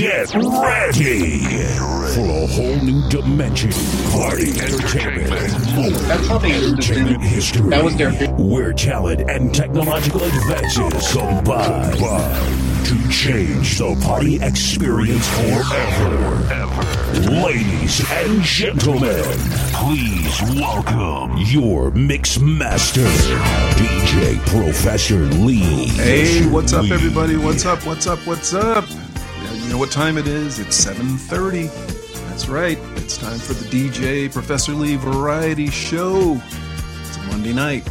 Get ready for a whole new dimension. Party entertainment. That's how they Entertainment history. That was their Where talent and technological advances combine to change the party experience forever. Ladies and gentlemen, please welcome your mix master, DJ Professor Lee. Hey, what's up, Lee. everybody? What's up? What's up? What's up? You know what time it is? It's 7:30. That's right. It's time for the DJ Professor Lee Variety Show. It's a Monday night.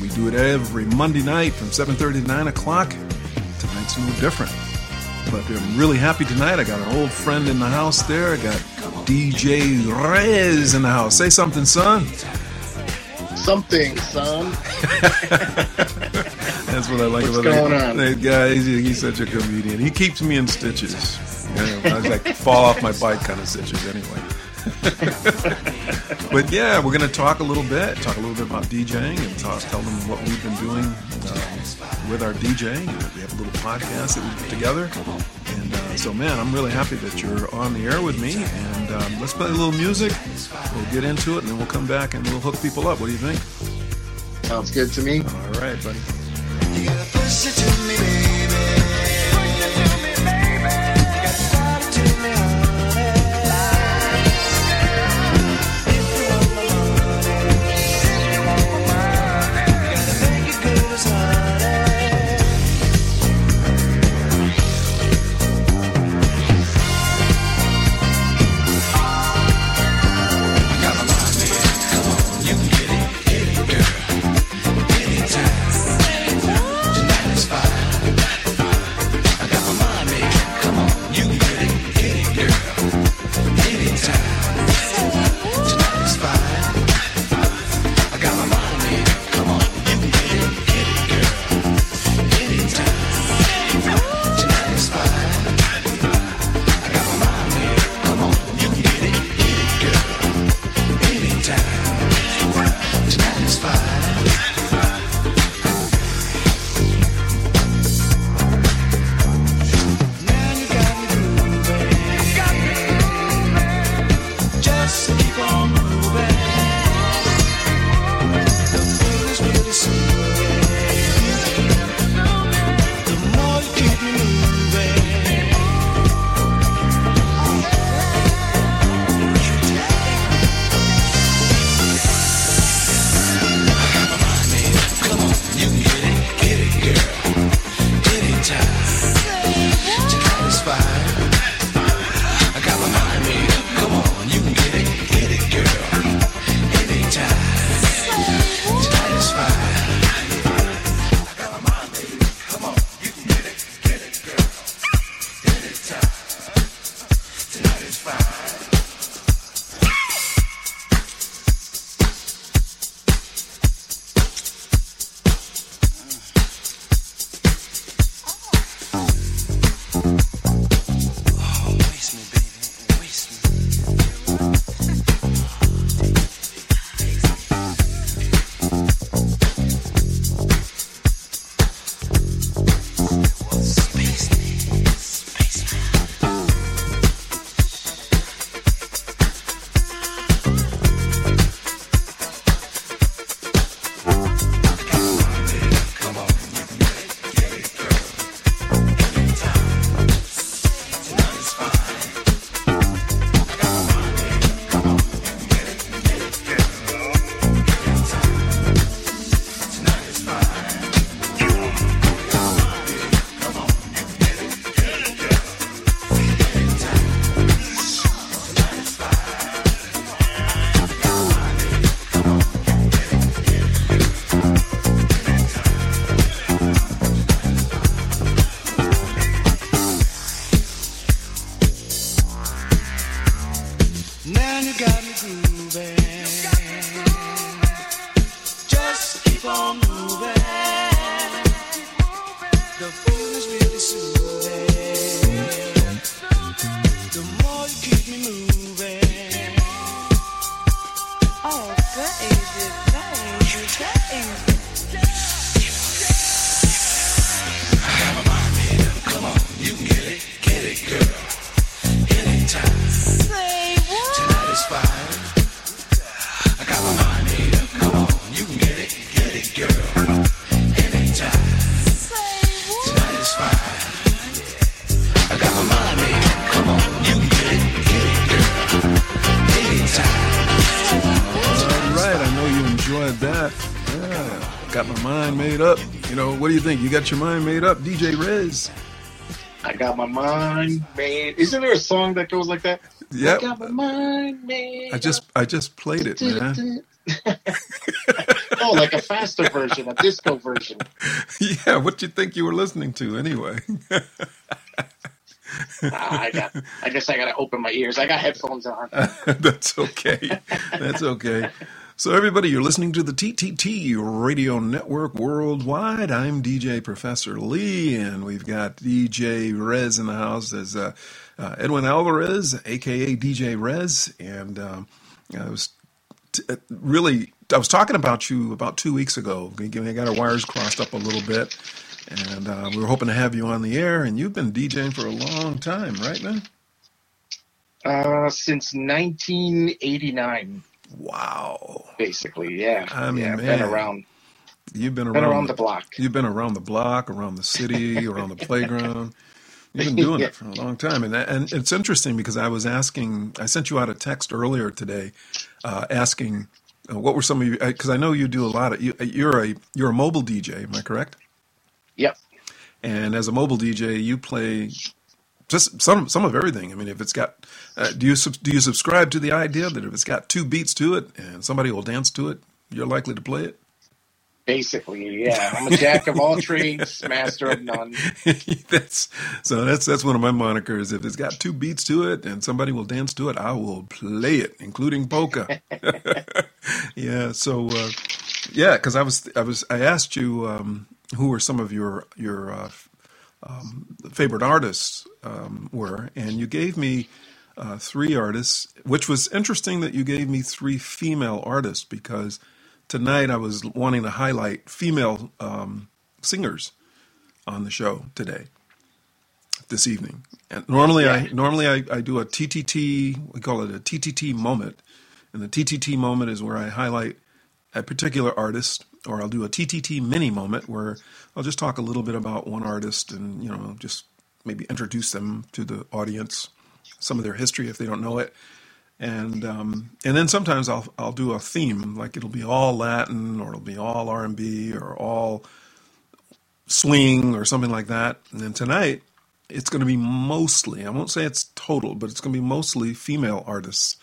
We do it every Monday night from 7:30 to 9 o'clock. Tonight's no different. But I'm really happy tonight. I got an old friend in the house there. I got DJ Rez in the house. Say something, son. something, son. That's what I like What's about going that on? that guy. He's, he's such a comedian. He keeps me in stitches. You know, I was like fall off my bike kind of stitches anyway. but yeah, we're going to talk a little bit, talk a little bit about DJing, and talk, tell them what we've been doing uh, with our DJing. We have a little podcast that we put together, and uh, so man, I'm really happy that you're on the air with me. And um, let's play a little music. We'll get into it, and then we'll come back and we'll hook people up. What do you think? Sounds good to me. All right, buddy. Got got your mind made up, DJ Rez? I got my mind made. Isn't there a song that goes like that? Yeah. I got my mind made. I just I just played it, man. oh, like a faster version, a disco version. yeah, what you think you were listening to anyway? Ah, I got. I guess I gotta open my ears. I got headphones on. That's okay. That's okay. So, everybody, you're listening to the TTT Radio Network worldwide. I'm DJ Professor Lee, and we've got DJ Rez in the house as uh, uh, Edwin Alvarez, aka DJ Rez, and um, I was t- uh, really I was talking about you about two weeks ago. I got our wires crossed up a little bit, and uh, we were hoping to have you on the air. And you've been DJing for a long time, right, man? Uh, since 1989. Wow. Basically, yeah. I mean, yeah, man, been around. You've been around, been around the block. You've been around the block, around the city, around the playground. You've been doing yeah. it for a long time, and that, and it's interesting because I was asking. I sent you out a text earlier today, uh, asking uh, what were some of you because I know you do a lot of. You, you're a you're a mobile DJ, am I correct? Yep. And as a mobile DJ, you play just some some of everything. I mean, if it's got, uh, do you do you subscribe to the idea that if it's got two beats to it and somebody will dance to it, you're likely to play it? Basically, yeah. I'm a jack of all trades, master of none. that's so that's that's one of my monikers. If it's got two beats to it and somebody will dance to it, I will play it, including polka. yeah. So uh, yeah, because I was I was I asked you um, who were some of your your uh, um, favorite artists um, were, and you gave me uh, three artists, which was interesting that you gave me three female artists because tonight I was wanting to highlight female um, singers on the show today, this evening. And normally, I normally I, I do a TTT. We call it a TTT moment, and the TTT moment is where I highlight a particular artist, or I'll do a TTT mini moment where I'll just talk a little bit about one artist and you know just maybe introduce them to the audience, some of their history if they don't know it, and um, and then sometimes I'll I'll do a theme like it'll be all Latin or it'll be all R and B or all swing or something like that. And then tonight it's going to be mostly I won't say it's total, but it's going to be mostly female artists.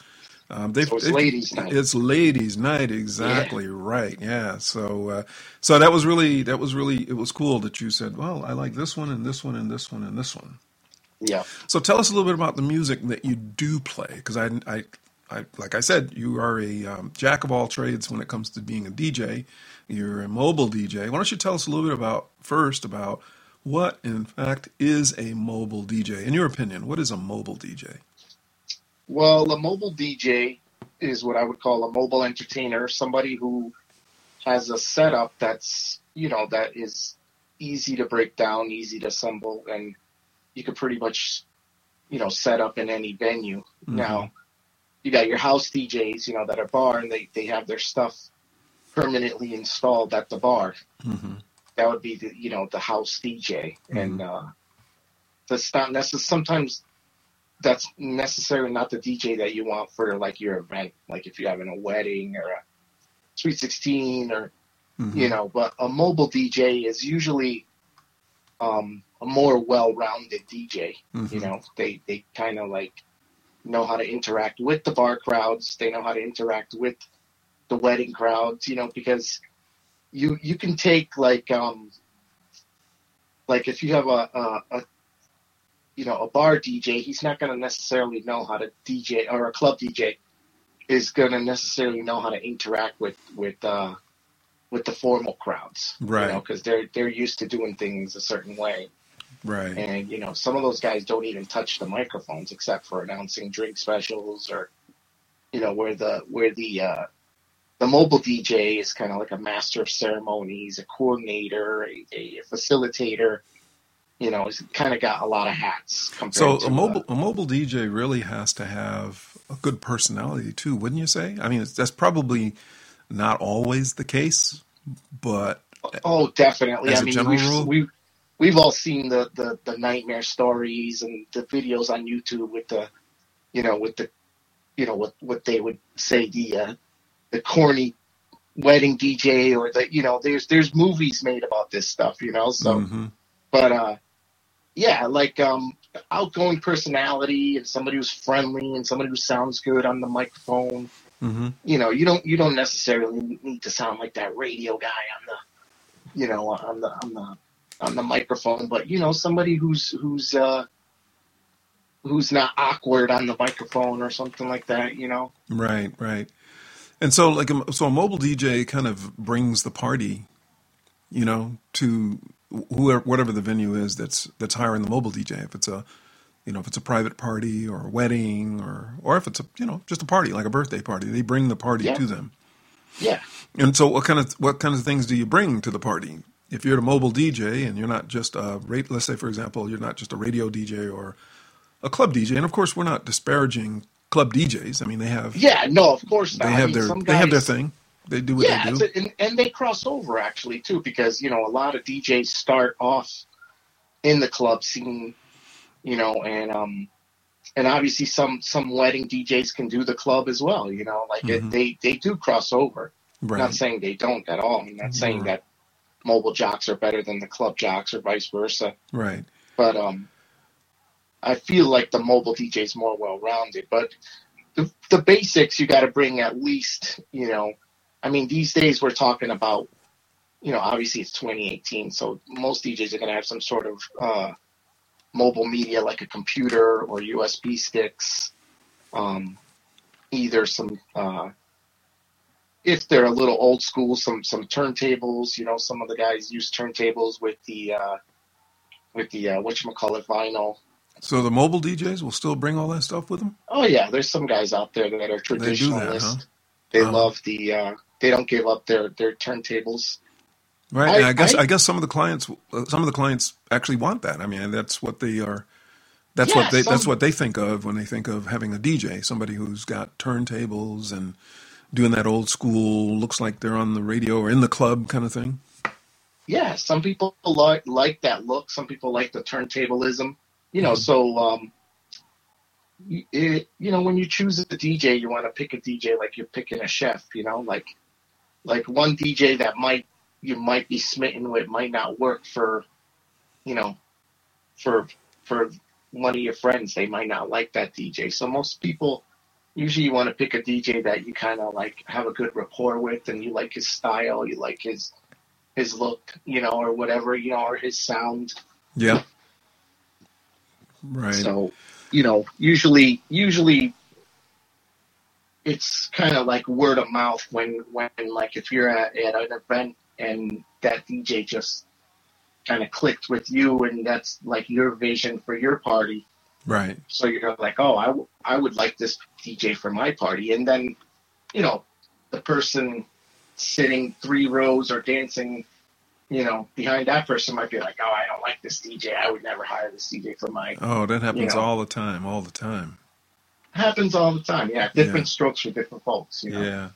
Um, So it's ladies' night. It's ladies' night, exactly right. Yeah. So uh, so that was really that was really it was cool that you said, well, I like this one and this one and this one and this one. Yeah. So tell us a little bit about the music that you do play, because I, I, I, like I said, you are a um, jack of all trades when it comes to being a DJ. You're a mobile DJ. Why don't you tell us a little bit about first about what, in fact, is a mobile DJ? In your opinion, what is a mobile DJ? Well, a mobile DJ is what I would call a mobile entertainer, somebody who has a setup that's, you know, that is easy to break down, easy to assemble, and you could pretty much, you know, set up in any venue. Mhm. Now, you got your house DJs, you know, that are bar and they, they have their stuff permanently installed at the bar. Mm-hmm. That would be the, you know, the house DJ. And, uh, that's not necessarily, sometimes that's necessarily not the DJ that you want for like your event. Like if you're having a wedding or a sweet 16 or, Mm-hmm. you know, but a mobile DJ is usually, um, a more well-rounded DJ. Mhm. You know, they, they kind of like know how to interact with the bar crowds. They know how to interact with the wedding crowds, you know, because you, you can take like, um, like if you have a, a, a you know, a bar DJ, he's not going to necessarily know how to DJ or a club DJ is going to necessarily know how to interact with, with, uh, with the formal crowds, Right. You know, because they're they're used to doing things a certain way, Right. and you know, some of those guys don't even touch the microphones except for announcing drink specials or, you know, where the where the uh, the mobile DJ is kind of like a master of ceremonies, a coordinator, a, a facilitator. You know, he's kind of got a lot of hats. Compared So a mobile a mobile DJ really has to have a good personality too, wouldn't you say? I mean, it's, that's probably not always the case, but Oh, definitely. As I a mean, we've, rule? we've we've all seen the, the the nightmare stories and the videos on YouTube with the, you know, with the, you know, what what they would say the uh, the corny wedding DJ or the you know there's there's movies made about this stuff you know so hmm but uh yeah like um outgoing personality and somebody who's friendly and somebody who sounds good on the microphone. Hmm you know you don't you don't necessarily need to sound like that radio guy on the you know on the on the on the microphone but you know somebody who's who's uh who's not awkward on the microphone or something like that you know? Right, right. And so, like, so a mobile DJ kind of brings the party, you know, to whoever, whatever the venue is that's that's hiring the mobile DJ. If it's a, you know, if it's a private party or a wedding or or if it's a, you know, just a party like a birthday party, they bring the party yeah to them. yeah And so, what kind of what kinds of things do you bring to the party? If you're a mobile DJ and you're not just a, ra- let's say for example, you're not just a radio DJ or a club DJ, and of course we're not disparaging club DJs. I mean, they have yeah no of course not they i have mean their some they have their thing. They do what yeah they do. a, and, and they cross over actually too because you know a lot of djs start off in the club scene you know and um and obviously some some wedding DJs can do the club as well. You know, like hmm it, they they do cross over. I'm not saying they don't at all. I'm not saying Right. that mobile jocks are better than the club jocks or vice versa. Right. But um, I feel like the mobile DJ is more well rounded. But the the basics you got to bring at least. You know, I mean these days we're talking about. You know, obviously it's 2018, so most DJs are going to have some sort of uh, mobile media like a computer or USB sticks. Um, either some uh, if they're a little old school, some some turntables. You know, some of the guys use turntables with the uh, with the uh, what you call it vinyl. So the mobile DJs will still bring all that stuff with them. Oh yeah, there's some guys out there that are They do that, huh? They Oh. love the uh, they don't give up their their turntables. Right. I I guess I I guess some of the clients some of the clients actually want that. I mean, that's what they are. That's yeah what they that's what they think of when they think of having a DJ, somebody who's got turntables and doing that old school, looks like they're on the radio or in the club kind of thing. yeah some people like like that look. Some people like the turntablism. You know, hmm so um, it, you know when you choose a DJ, you want to pick a DJ like you're picking a chef. You know, like like one DJ that might you might be smitten with might not work for you know for for one of your friends. They might not like that DJ. So most people usually you want to pick a DJ that you kind of like have a good rapport with, and you like his style, you like his his look, you know, or whatever, you know, or his sound. Yeah. Right. So you know, usually usually it's kind of like word of mouth when when like if you're at, at an event and that DJ just kind of clicked with you and that's like your vision for your party Right. so you're like oh I, w- I would like this dj for my party and then you know the person sitting three rows or dancing you know behind that person might be like oh i don't like this dj i would never hire this dj for my Oh, that you happens know all the time, all the time. Happens all the time yeah Yeah. different strokes for different folks you know Yeah.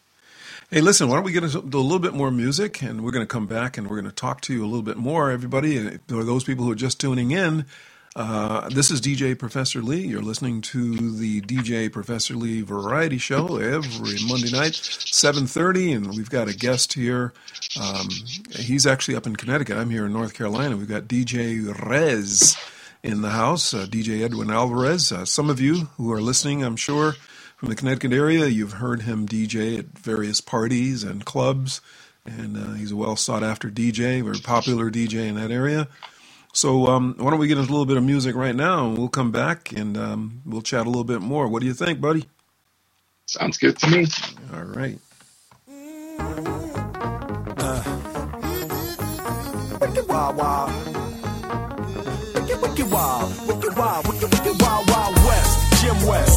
Hey, listen, why don't we get into a little bit more music and we're going to come back and we're going to talk to you a little bit more, everybody. And For those people who are just tuning in, uh, this is DJ Professor Lee. You're listening to the DJ Professor Lee Variety Show every Monday night, 7.30. And we've got a guest here. Um, he's actually up in Connecticut. I'm here in North Carolina. We've got DJ Rez in the house, uh, DJ Edwin Alvarez. Uh, some of you who are listening, I'm sure, from the Connecticut area, you've heard him DJ at various parties and clubs, and uh, he's a well sought after DJ, very popular DJ in that area. So, um, why don't we get into a little bit of music right now, and we'll come back and um, we'll chat a little bit more. What do you think, buddy? sounds good to me All right.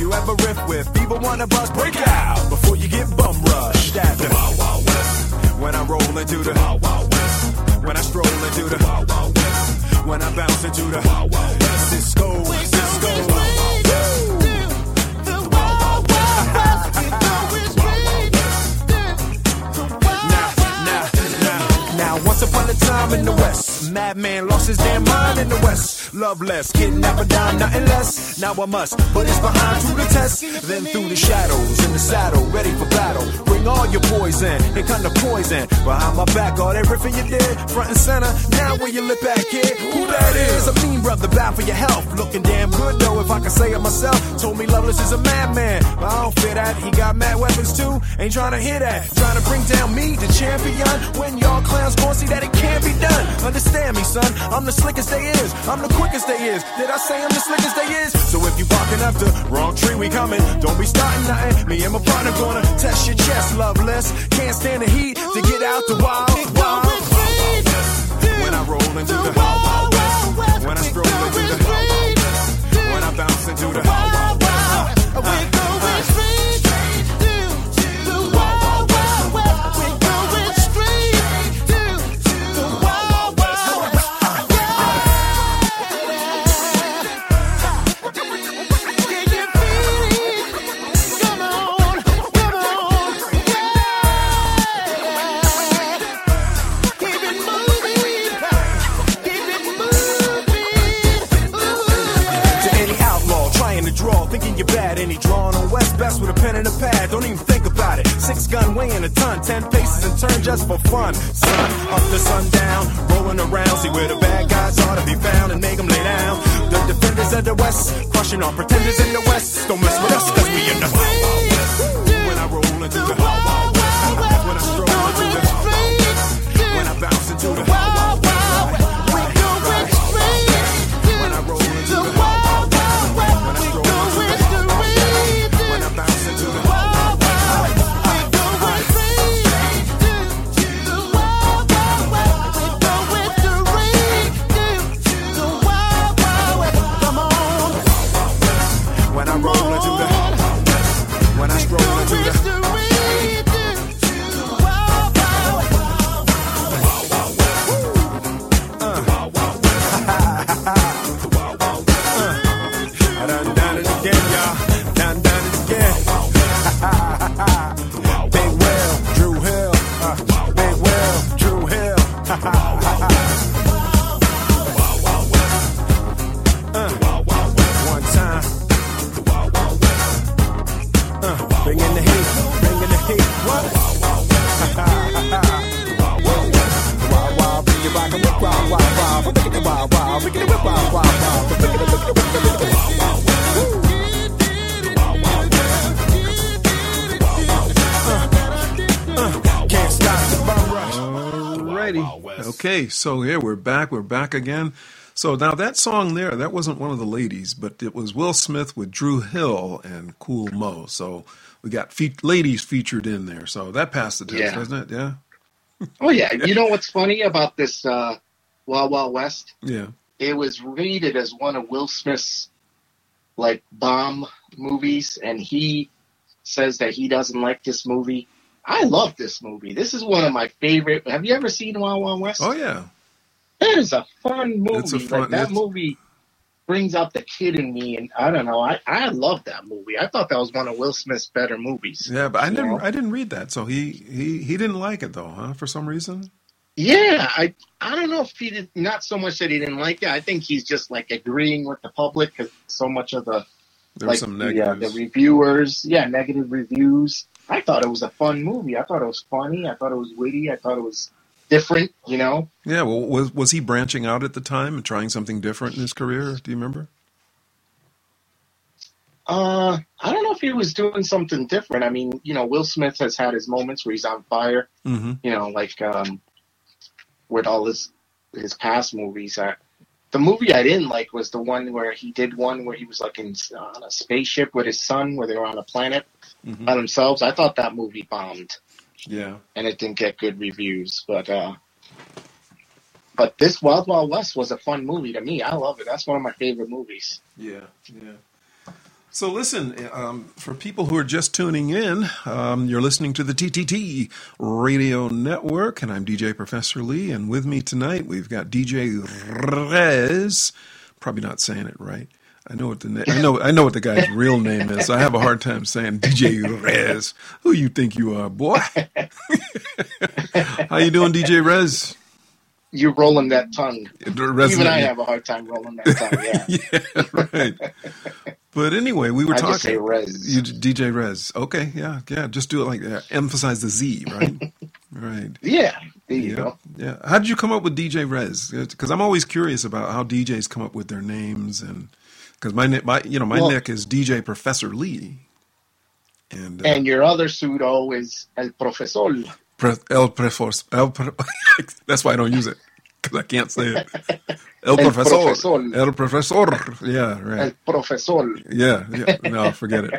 You ever riff with people wanna bust, break out before you get bum rushed. At the Wild Wild West. When I roll into the Wild Wild West. When I stroll into the Wild Wild West. When I bounce into the Wild Wild West. Sisqo, Sisqo. Once upon a time in the West, madman lost his damn mind in the West. Love less, kidnapper down, nothing less. Now I must put his behind to the test. Then through the shadows, in the saddle, ready for battle. Bring all your poison, here kind of poison. Behind my back, all everything you did, front and center. Now where you look back, kid, who that is? A mean brother, bound for your health. Looking damn good though, if I can say it myself. Told me Loveless is a madman, but I don't fear that. He got mad weapons too, ain't trying to hear that. Trying to bring down me, the champion. When y'all clowns gon' see that it can't be done. Understand me, son, I'm the slickest they is. I'm the quickest they is. Did I say I'm the slickest they is? So if you barking up the wrong tree, we coming. Don't be starting nothing. Me and my partner gonna test your chest, loveless. Can't stand the heat to get out the wild, wild. When I roll into the wild, wild west. When I stroll into the wild, wild west. When I bounce into the wild, wild west. Uh, uh. Pen and a pad. Don't even think about it. Six gun weighing a ton, ten paces and turn just for fun. Sun up to sundown, rolling around. See where the bad guys are to be found and make them lay down. The defenders of the West, crushing all pretenders in the West. Don't mess with us, cause we in the Wild Wild West. When I roll into the Wild Wild West. When I stroll into the Wild Wild West. When I bounce into the Wild Wild West. Okay, so here we're back. We're back again. So now that song there, that wasn't one of the ladies, but it was Will Smith with Dru Hill and Kool Mo. So we got fe- ladies featured in there. So that passed the test, Yeah. doesn't it? Yeah. Oh yeah, you know what's funny about this uh, Wild Wild West? Yeah. It was rated as one of Will Smith's like bomb movies, and he says that he doesn't like this movie. I love this movie. This is one of my favorite. Have you ever seen Wild Wild West? Oh yeah. That is a fun movie. A fun- like, that movie brings out the kid in me, and I don't know. I I love that movie. I thought that was one of Will Smith's better movies. Yeah, but I didn't. know? I didn't read that. So he he he didn't like it though, huh? For some reason. Yeah, I I don't know if he did. Not so much that he didn't like it. I think he's just like agreeing with the public because so much of the There like some the, uh, the reviewers, yeah, negative reviews. I thought it was a fun movie. I thought it was funny. I thought it was witty. I thought it was different. You know, yeah. Well, was was he branching out at the time and trying something different in his career? Do you remember? uh, I don't know if he was doing something different. I mean, you know, Will Smith has had his moments where he's on fire. Mm-hmm. You know, like um, with all his his past movies. I, the movie I didn't like was the one where he did one where he was like in uh, on a spaceship with his son, where they were on a planet Mhm. by themselves. I thought that movie bombed. Yeah. and it didn't get good reviews. But uh, but this Wild Wild West was a fun movie to me. I love it. That's one of my favorite movies. Yeah. Yeah. So, listen, um, for people who are just tuning in, um, you're listening to the TTT Radio Network, and I'm DJ Professor Lee. And with me tonight, we've got DJ Rez. Probably not saying it right. I know what the na- I know I know what the guy's real name is. So I have a hard time saying DJ Rez. Who you think you are, boy? How you doing, DJ Rez? You're rolling that tongue. Even I have a hard time rolling that tongue. Yeah. yeah, right. But anyway, we were I talking. just say Rez. You, DJ Rez. Okay, yeah, yeah. Just do it like that. Emphasize the Z, right? right. Yeah. There you Yeah, go. yeah. How did you come up with DJ Rez? Because I'm always curious about how DJs come up with their names, and because my my you know my Well- nick is DJ Professor Lee, and, uh, And your other pseudo is El Profesor. Pre- El Profesor. El Pro- That's why I don't use it because I can't say it. El, El Profesor. Profesor. El Profesor. Yeah, right. El Profesor. Yeah, yeah. No, forget it.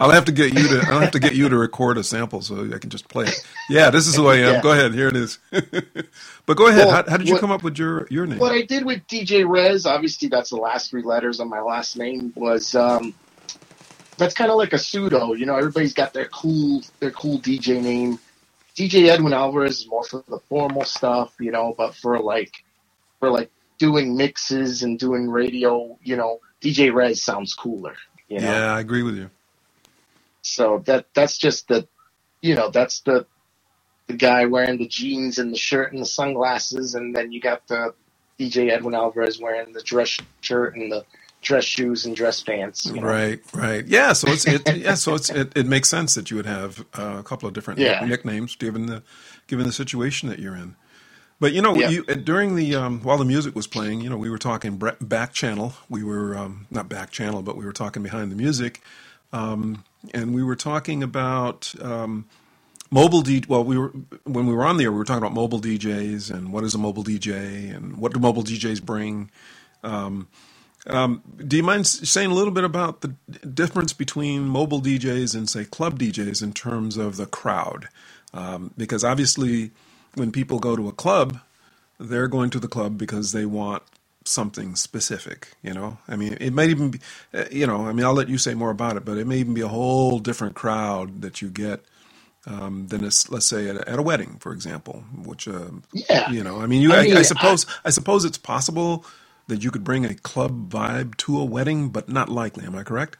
I'll have to get you to. I'll have to get you to record a sample so I can just play it. Yeah, this is who I am. Yeah. Go ahead. Here it is. but go ahead. Well, how, how did you what- come up with your your name? What I did with DJ Rez, obviously that's the last three letters of my last name, was um, that's kind of like a pseudo. You know, everybody's got their cool their cool DJ name. DJ Edwin Alvarez is more for the formal stuff, you know, but for like for like doing mixes and doing radio, you know, DJ Rez sounds cooler. You know? Yeah, I agree with you. So that that's just the, you know, that's the the guy wearing the jeans and the shirt and the sunglasses, and then you got the DJ Edwin Alvarez wearing the dress shirt and the dress shoes and dress pants. You know? Right, right. Yeah, so it's it, yeah, so it's it, it makes sense that you would have uh, a couple of different Yeah. nicknames given the given the situation that you're in. But you know, Yeah. you, during the um, while the music was playing, you know, we were talking back channel. We were um, not back channel, but we were talking behind the music, um, and we were talking about um, mobile D. Well, we were when we were on there, we were talking about mobile DJs and what is a mobile DJ and what do mobile DJs bring. Do you mind saying a little bit about the difference between mobile DJs and, say, club DJs in terms of the crowd? Um, because obviously, when people go to a club, they're going to the club because they want something specific. You know, I mean, it might even be, uh, you know, I mean, I'll let you say more about it, but it may even be a whole different crowd that you get um, than, let's say, at a, at a wedding, for example, which, uh, Yeah. you know, I mean, you, I I, mean, I I- suppose, I suppose it's possible that you could bring a club vibe to a wedding, but not likely. Am I correct?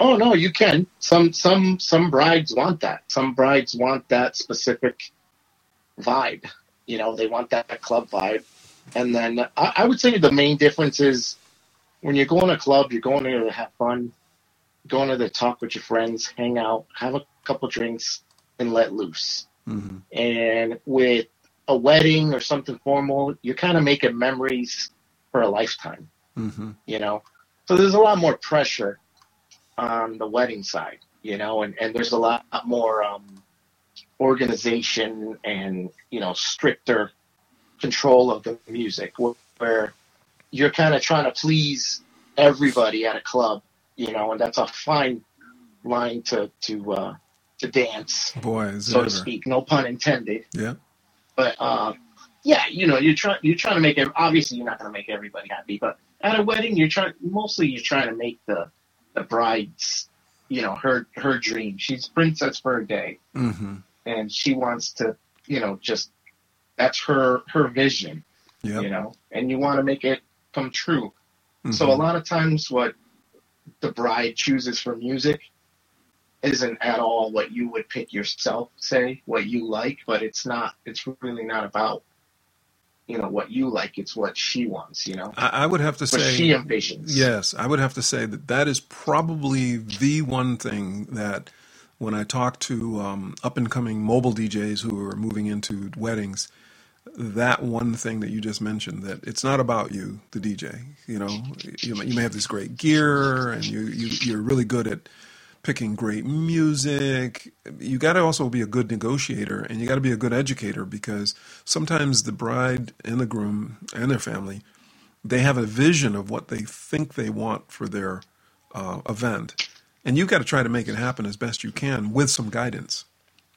Oh no, you can. Some some some brides want that. Some brides want that specific vibe. You know, they want that club vibe. And then I, I would say the main difference is when you're going to a club, you're going there to have fun, going there to talk with your friends, hang out, have a couple drinks, and let loose. hmm And with a wedding or something formal, you're kind of making memories for a lifetime hmm you know. So there's a lot more pressure on the wedding side, you know, and, and there's a lot more um, organization and, you know, stricter control of the music where you're kind of trying to please everybody at a club, you know, and that's a fine line to, to, uh, to dance, Boy, so ever. to speak. No pun intended. Yeah. But um, yeah, you know, you're trying you're trying to make it. Obviously, you're not going to make everybody happy, but at a wedding, you're trying mostly you're trying to make the the bride's you know her her dream. She's princess for a day, hmm and she wants to you know just that's her her vision, Yeah. you know, and you want to make it come true. Mhm. So a lot of times, what the bride chooses for music isn't at all what you would pick yourself, say what you like, but it's not. It's really not about you know what you like. It's what she wants. You know I, I would have to what say, she envisions. yes, I would have to say that that is probably the one thing that when I talk to um, up and coming mobile DJs who are moving into weddings, that one thing that you just mentioned that it's not about you, the DJ. You know, you, may- you may have this great gear and you, you you're really good at picking great music. You got to also be a good negotiator and you got to be a good educator because sometimes the bride and the groom and their family they have a vision of what they think they want for their uh, event, and you got to try to make it happen as best you can with some guidance.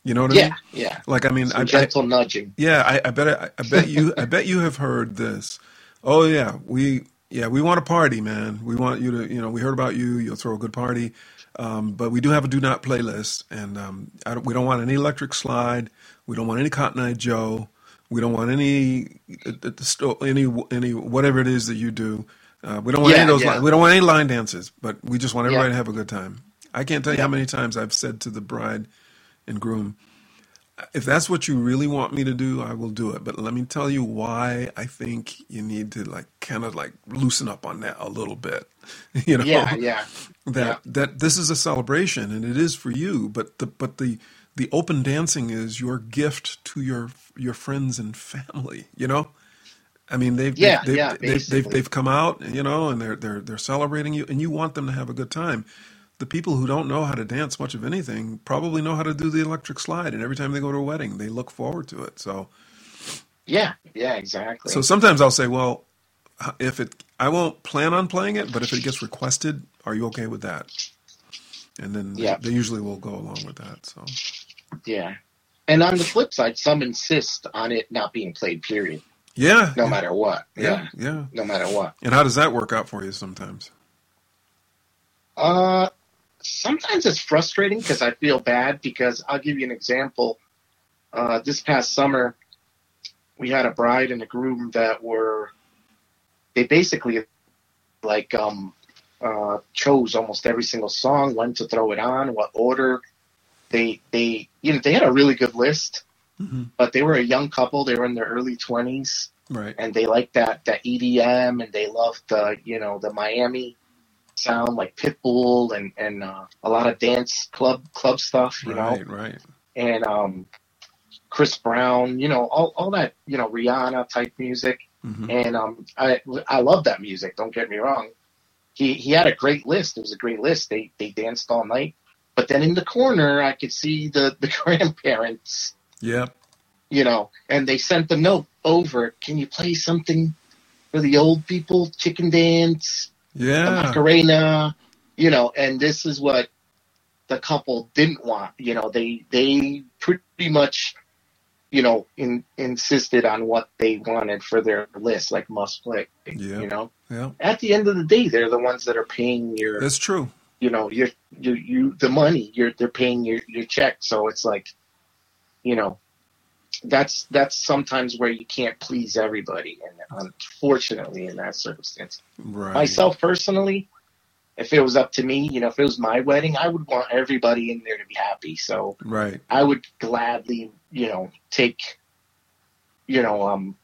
You know what I mean? yeah. Like I mean, I, I, gentle nudging. yeah, I, I bet I, I bet you I bet you have heard this. Oh yeah, we Yeah, we want a party, man. We want you to, you know, we heard about you. You'll throw a good party, um, but we do have a do not playlist, and um, I don't, we don't want any electric slide. We don't want any Cotton Eye Joe. We don't want any, uh, uh, any, any whatever it is that you do. Uh, we don't want Yeah, any of those. yeah. Line, we don't want any line dances, but we just want everybody Yeah. to have a good time. I can't tell you how many times I've said to the bride and groom, if that's what you really want me to do, I will do it. But let me tell you why I think you need to like kind of like loosen up on that a little bit. You know, Yeah, yeah. that Yeah. that this is a celebration and it is for you. But the but the the open dancing is your gift to your your friends and family. You know. I mean, they've Yeah, they've, yeah, they've, they've, they've basically. they've come out, you know, and they're they're they're celebrating you, and you want them to have a good time. The people who don't know how to dance much of anything probably know how to do the electric slide, and every time they go to a wedding, they look forward to it. So, Yeah, yeah, exactly. so sometimes I'll say, well, if it, I won't plan on playing it, but if it gets requested, are you okay with that? And then Yeah. they usually will go along with that. So, yeah. And on the flip side, some insist on it not being played, period, yeah, no yeah, matter what. yeah, Yeah, yeah. no matter what. And how does that work out for you sometimes? Uh, sometimes it's frustrating because I feel bad because I'll give you an example. Uh, this past summer, we had a bride and a groom that were, they basically like, um, uh, chose almost every single song, when to throw it on, what order. They, they, you know, they had a really good list, hmm but they were a young couple. They were in their early twenties Right. and they liked that, that EDM and they loved the, you know, the Miami sound like Pitbull and, and, uh, a lot of dance club, club stuff, you know, Right. Right. and, um, Chris Brown, you know, all, all that, you know, Rihanna type music. hmm And, um, I, I love that music. Don't get me wrong. He, he had a great list. It was a great list. They, they danced all night. But then in the corner, I could see the, the grandparents Yep. you know, and they sent the note over. Can you play something for the old people? Chicken dance, the Yeah. Macarena, you know. And this is what the couple didn't want. You know, they they pretty much, you know, in, insisted on what they wanted for their list, like must play. Yeah. You know, Yeah. at the end of the day, they're the ones that are paying your, That's true. you know, your your you the money. You're they're paying your your check. So it's like, you know, that's that's sometimes where you can't please everybody, and unfortunately, in that circumstance, Right. myself personally, if it was up to me, you know, if it was my wedding, I would want everybody in there to be happy. So Right. I would gladly, you know, take, you know, um,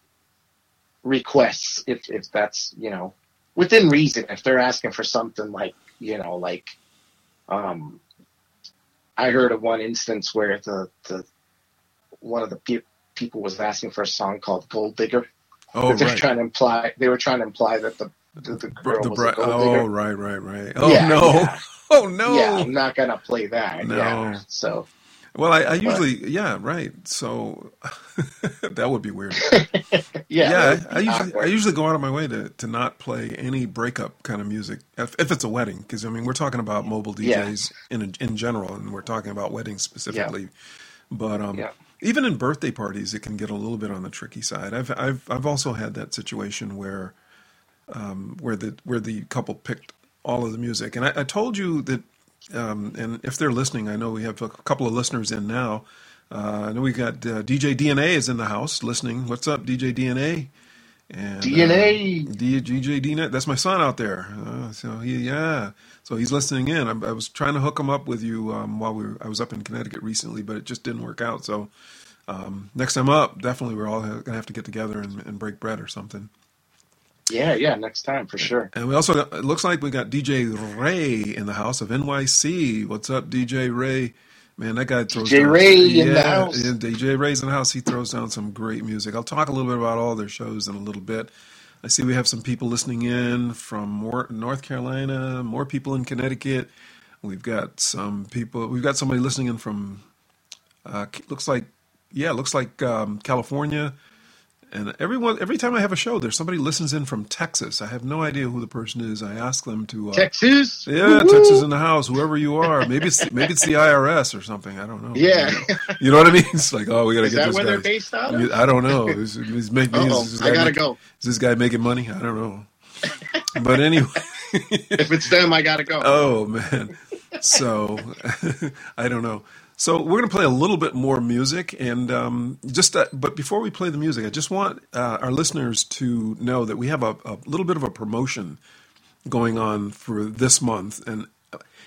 requests if if that's you know within reason. If they're asking for something like you know like, um, I heard of one instance where the the one of the pe- people was asking for a song called Gold Digger. Oh, they're right. trying to imply they were trying to imply that the the, the girl the was bri- a gold oh, digger. right, right, right. Oh Yeah, no. yeah. Oh no. Yeah, I'm not gonna play that. No. Yeah, so Well, I, I usually, yeah, right. So that would be weird. yeah, Yeah, I, I usually, I usually go out of my way to, to not play any breakup kind of music if, if it's a wedding, because I mean we're talking about mobile Yeah. DJs in in general, and we're talking about weddings specifically. But um, Yeah. Even in birthday parties, it can get a little bit on the tricky side. I've I've I've also had that situation where um, where the where the couple picked all of the music, and I, I told you that. Um, and if they're listening, I know we have a couple of listeners in now. Uh, I know we got uh, DJ DNA is in the house listening. What's up, DJ DNA? And, DNA. uh, DJ DNA. That's my son out there. Uh, so he, yeah. So he's listening in. I, I was trying to hook him up with you um, while we were, I was up in Connecticut recently, but it just didn't work out. So um, next time up, definitely we're all gonna have to get together and, and break bread or something. Yeah, yeah, next time for sure. And we also got, it looks like we got DJ Ray in the house of NYC. What's up, DJ Ray? Man, that guy throws DJ down, Ray in the house. yeah, DJ Ray's in the house. He throws down some great music. I'll talk a little bit about all their shows in a little bit. I see we have some people listening in from more, North Carolina, more people in Connecticut. We've got some people. We've got somebody listening in from. Uh, looks like, yeah, looks like um, California. And everyone, every time I have a show, there's somebody listens in from Texas. I have no idea who the person is. I ask them to. Uh, Texas. yeah, Woo-hoo. Texas in the house, whoever you are. Maybe it's maybe it's the IRS or something. I don't know. Yeah. you know what I mean? It's like, oh, we got to Is get that this where guy. they're based out of? I don't know. Is, is, make, Uh-oh, is I gotta make- go. Is this guy making money? I don't know. But anyway, if it's them, I gotta go. oh man. So I don't know. So we're going to play a little bit more music, and um, just uh, but before we play the music, I just want uh, our listeners to know that we have a, a little bit of a promotion going on for this month, and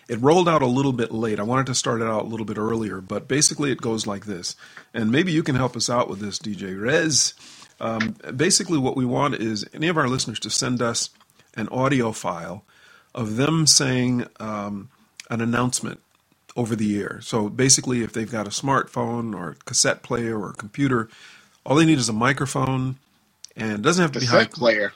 it rolled out a little bit late. I wanted to start it out a little bit earlier, but basically it goes like this, and maybe you can help us out with this, DJ Rez. Um, basically, what we want is any of our listeners to send us an audio file of them saying um, an announcement over the air. So basically, if they've got a smartphone or a cassette player or a computer, all they need is a microphone, and it doesn't have to be high Cassette player.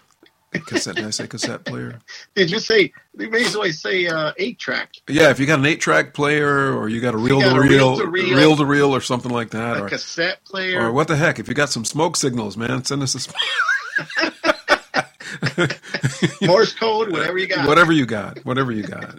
cassette. Did I say cassette player? Did you say? They may as well say uh, eight track. Yeah, if you got an eight-track player or you got a you got reel-to-reel, reel-to-reel, reel-to-reel or something like that, A or, cassette player. or what the heck? If you got some smoke signals, man, send us a Morse code, whatever you got. whatever you got, whatever you got.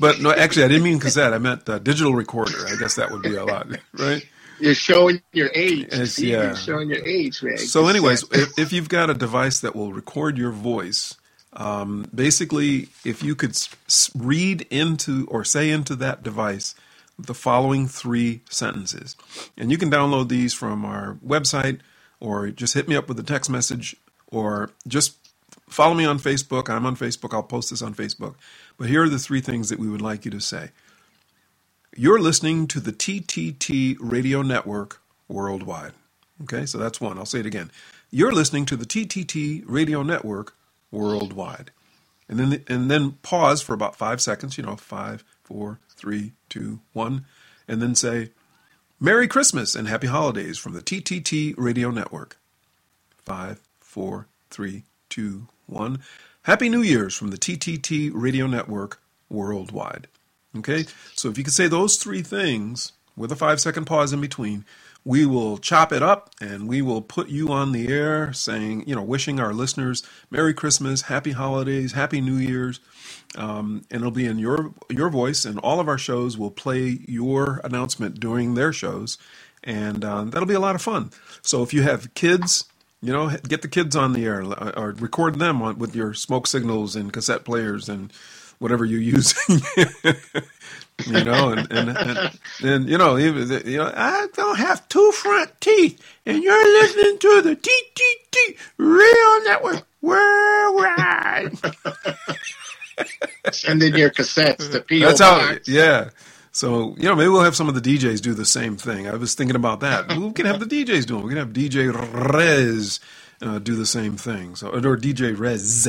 But no, actually, I didn't mean cassette. I meant uh, digital recorder. I guess that would be a lot, right? You're showing your age. It's- yeah. You're showing your age, man. So, anyways, if, if you've got a device that will record your voice, um, basically, if you could read into or say into that device the following three sentences, and you can download these from our website, or just hit me up with a text message, or just follow me on Facebook. I'm on Facebook. I'll post this on Facebook. But here are the three things that we would like you to say. You're listening to the TTT Radio Network worldwide. Okay, so that's one. I'll say it again. You're listening to the TTT Radio Network worldwide. And then and then pause for about five seconds, you know, five, four, three, two, one, and then say, Merry Christmas and Happy Holidays from the TTT Radio Network. Five, four, three, two, one. Happy New Year's from the TTT Radio Network worldwide. Okay, so if you could say those three things with a five second pause in between, we will chop it up and we will put you on the air saying, you know, wishing our listeners Merry Christmas, Happy Holidays, Happy New Year's. Um, and it'll be in your your voice, and all of our shows will play your announcement during their shows, and uh, that'll be a lot of fun. So if you have kids, you know, get the kids on the air uh, or record them on, with your smoke signals and cassette players and whatever you're using. you know, and and, and, and you know, even you know, I don't have two front teeth, and you're listening to the TTT Real Network Worldwide. Send in your cassettes to PO That's how, yeah. So you know, maybe we'll have some of the DJs do the same thing. I was thinking about that. We can have the DJs do it. We can have DJ Rez uh, do the same thing. So or DJ Rez,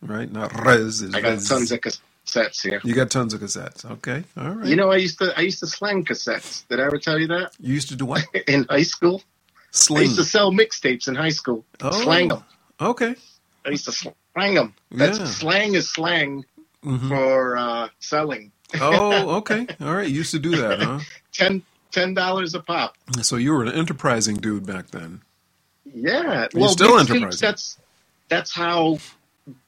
right? Not Rez. Mm-hmm. I got Rez. tons of cassettes here. You got tons of cassettes. Okay, all right. You know, I used to I used to slang cassettes. Did I ever tell you that you used to do what? in high school? I used to sell mixtapes in high school. Oh. Slang them. Okay. I used to slang them. That's Yeah. slang is slang Mhm. for uh, selling. Oh, okay. All right. You used to do that, huh? Ten ten dollars a pop. So you were an enterprising dude back then. Yeah. You're still enterprising. That's that's how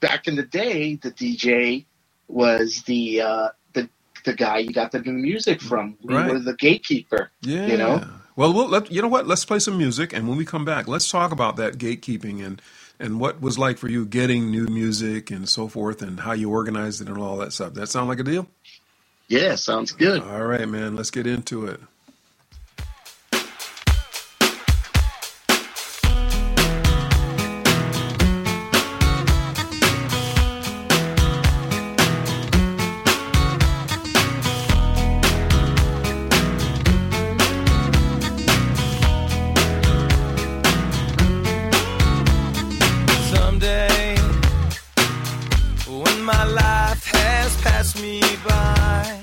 back in the day the DJ was the uh, the the guy you got the new music from. We Right. were the gatekeeper. Yeah. You know? Well, we'll let, you know what? Let's play some music, and when we come back, let's talk about that gatekeeping and and what was like for you getting new music and so forth, and how you organized it and all that stuff. That sound like a deal? Yeah, sounds good. All right, man. Let's get into it. Someday, when my life has passed me by,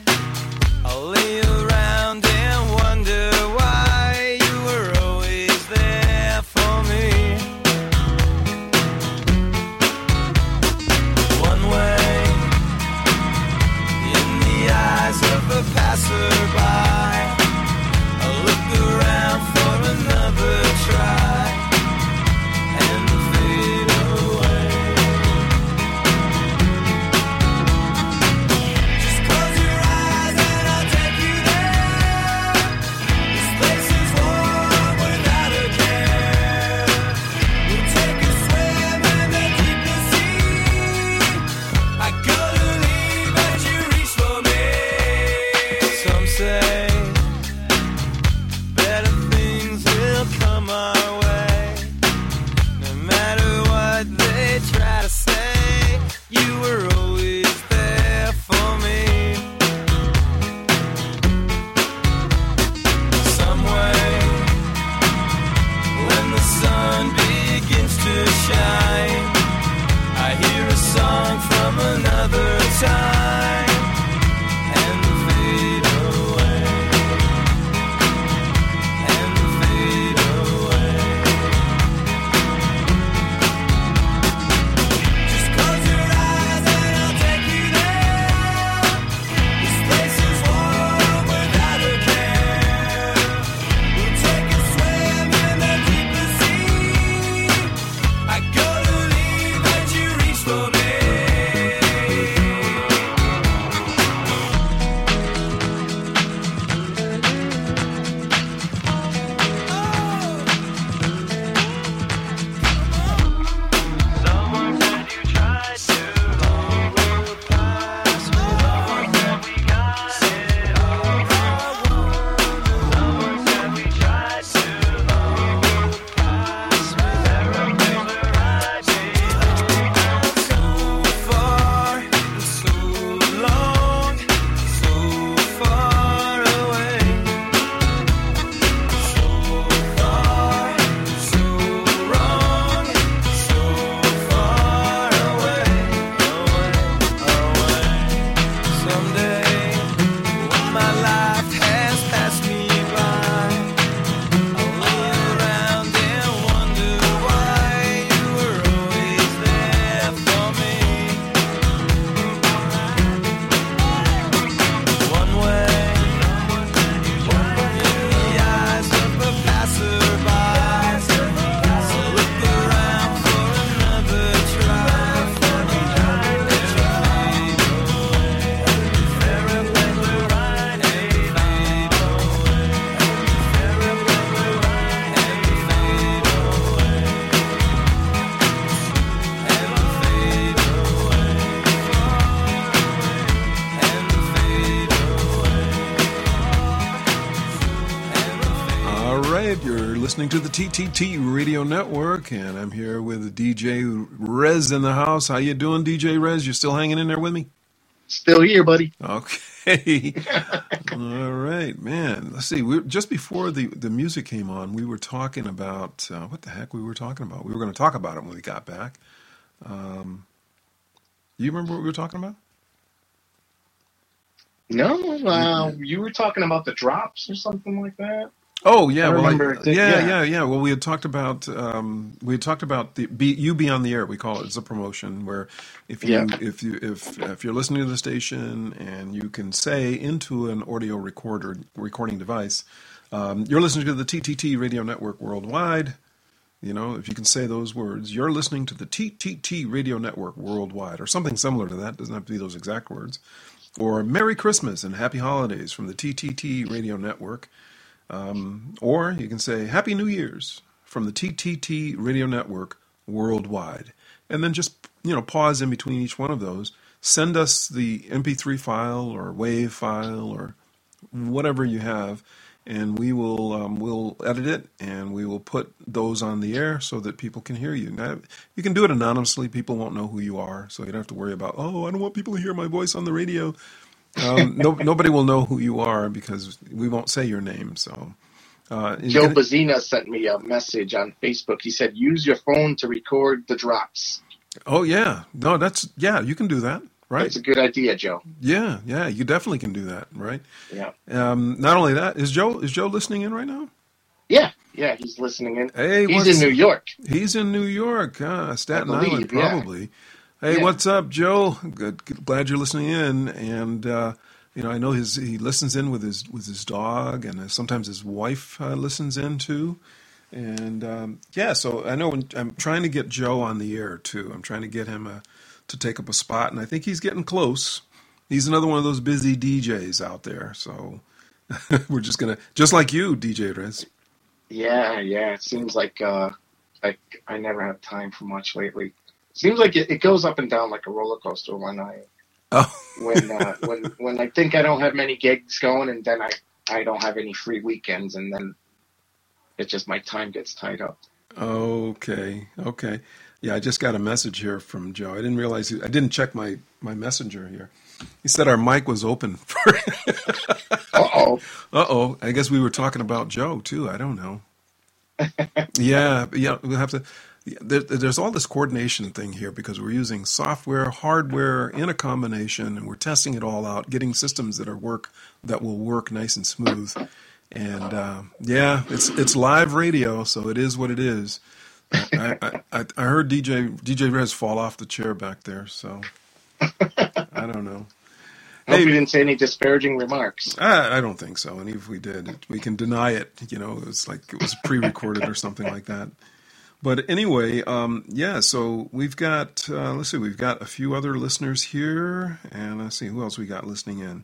TTT Radio Network, and I'm here with DJ Rez in the house. How you doing, DJ Rez? You still hanging in there with me? Still here, buddy. Okay. All right, man. Let's see. We just before the the music came on, we were talking about uh, what the heck we were talking about. We were going to talk about it when we got back. Um, you remember what we were talking about? No, uh, you were talking about the drops or something like that. Oh yeah, I well, I- did- yeah, yeah. yeah, yeah. Well, we had talked about um, we had talked about the be, you be on the air. We call it. It's a promotion where if you Yeah. if you if if you're listening to the station and you can say into an audio recorder recording device, um, you're listening to the TTT Radio Network worldwide. You know, if you can say those words, you're listening to the TTT Radio Network worldwide, or something similar to that. Doesn't have to be those exact words. Or Merry Christmas and Happy Holidays from the TTT Radio Network. Or you can say Happy New Year's from the TTT Radio Network worldwide. And then just, you know, pause in between each one of those. Send us the MP3 file or WAV file or whatever you have, and we will um, we'll edit it and we will put those on the air so that people can hear you. Now, you can do it anonymously; people won't know who you are, so you don't have to worry about. Oh, I don't want people to hear my voice on the radio. Um, no, nobody will know who you are because we won't say your name. So, uh, Joe can- Bazina sent me a message on Facebook. He said, "Use your phone to record the drops." oh yeah, no, that's yeah, you can do that, right? That's a good idea, Joe. Yeah, yeah, you definitely can do that, right? Yeah, Um, not only that, is Joe is Joe listening in right now? yeah, yeah. He's listening in. Hey, he's in New York. He's in New York, uh, Staten believe, Island, yeah. Hey, Yeah. what's up, Joe? Good, glad you're listening in. And uh, you know, I know his he listens in with his with his dog, and uh, sometimes his wife uh, listens in too. And um, yeah, so I know when, I'm trying to get Joe on the air too. I'm trying to get him uh, to take up a spot, and I think he's getting close. He's another one of those busy DJs out there. So we're just gonna, just like you, DJ Rez. Yeah, yeah. It seems like uh, like I never have time for much lately. Seems like it, it goes up and down like a roller coaster when I Oh, when uh, when when I think I don't have many gigs going, and then I I don't have any free weekends, and then it just my time gets tied up. Okay, okay. Yeah, I just got a message here from Joe. I didn't realize he, I didn't check my my messenger here. He said our mic was open. For, Uh oh. uh oh, I guess we were talking about Joe too. I don't know. yeah, yeah. We'll have to. There, there's all this coordination thing here because we're using software, hardware in a combination, and we're testing it all out, getting systems that are work that will work nice and smooth. And uh, yeah, it's it's live radio, so it is what it is. I, I, I I heard DJ DJ Rez fall off the chair back there, so I don't know. Hope Hey. you didn't say any disparaging remarks. I, I don't think so. And if we did, we can deny it. You know, it was like it was pre-recorded or something like that. But anyway, um, yeah. So we've got uh, let's see, we've got a few other listeners here, and let's see who else we got listening in.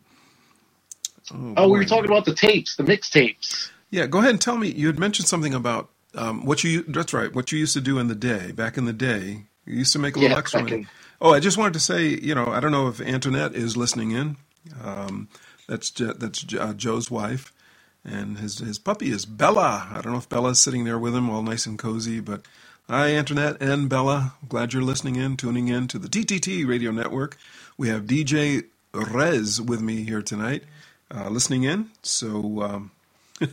Oh, we were talking about the tapes, the mixtapes. Yeah, go ahead and tell me. You had mentioned something about um, what you. That's right. What you used to do in the day, back in the day, you used to make a little Yeah, extra money. Oh, I just wanted to say, you know, I don't know if Antoinette is listening in. Um, that's that's uh, Joe's wife, and his his puppy is Bella. I don't know if Bella's sitting there with him, all nice and cozy. But hi, Antoinette and Bella. Glad you're listening in, tuning in to the TTT Radio Network. We have DJ Rez with me here tonight, uh, listening in. So. Um,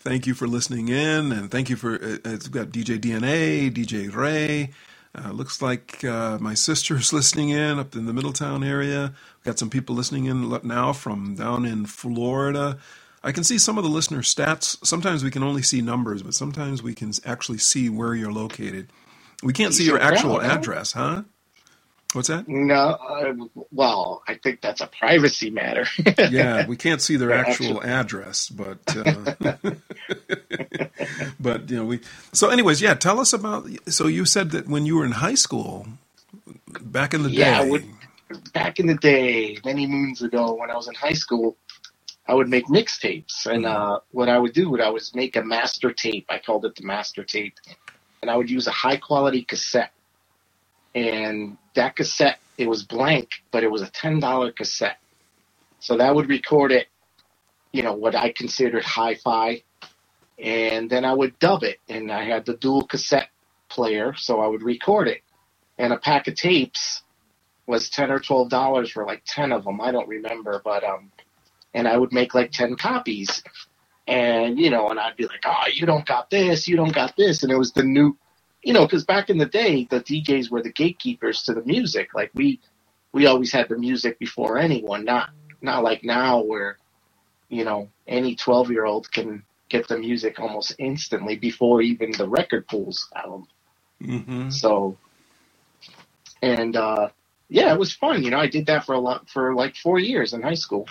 thank you for listening in, and thank you for uh, it's got DJ DNA, DJ Ray. Uh, looks like uh, my sister's listening in up in the Middletown area. We've got some people listening in now from down in Florida. I can see some of the listener stats. Sometimes we can only see numbers, but sometimes we can actually see where you're located. We can't see your actual address, huh? What's that? No, uh, well, I think that's a privacy matter. yeah, we can't see their actual address, but uh, but you know we. So, anyways, yeah, tell us about. So you said that when you were in high school, back in the Yeah, day. when- back in the day, many moons ago, when I was in high school, I would make mixtapes, and uh, what I would do would I was make a master tape. I called it the master tape, and I would use a high quality cassette. And that cassette, it was blank, but it was a ten dollar cassette, so that would record it. You know what I considered hi-fi, and then I would dub it. And I had the dual cassette player, so I would record it. And a pack of tapes was ten or twelve dollars for like ten of them. I don't remember, but um, and I would make like ten copies. And you know, and I'd be like, "Oh, you don't got this, you don't got this," and it was the new, you know, because back in the day, the DJs were the gatekeepers to the music. Like we, we always had the music before anyone. Not not like now where, you know, any twelve year old can get the music almost instantly before even the record pulls out. Mm-hmm. So, and uh, yeah, it was fun. You know, I did that for a lot for like four years in high school.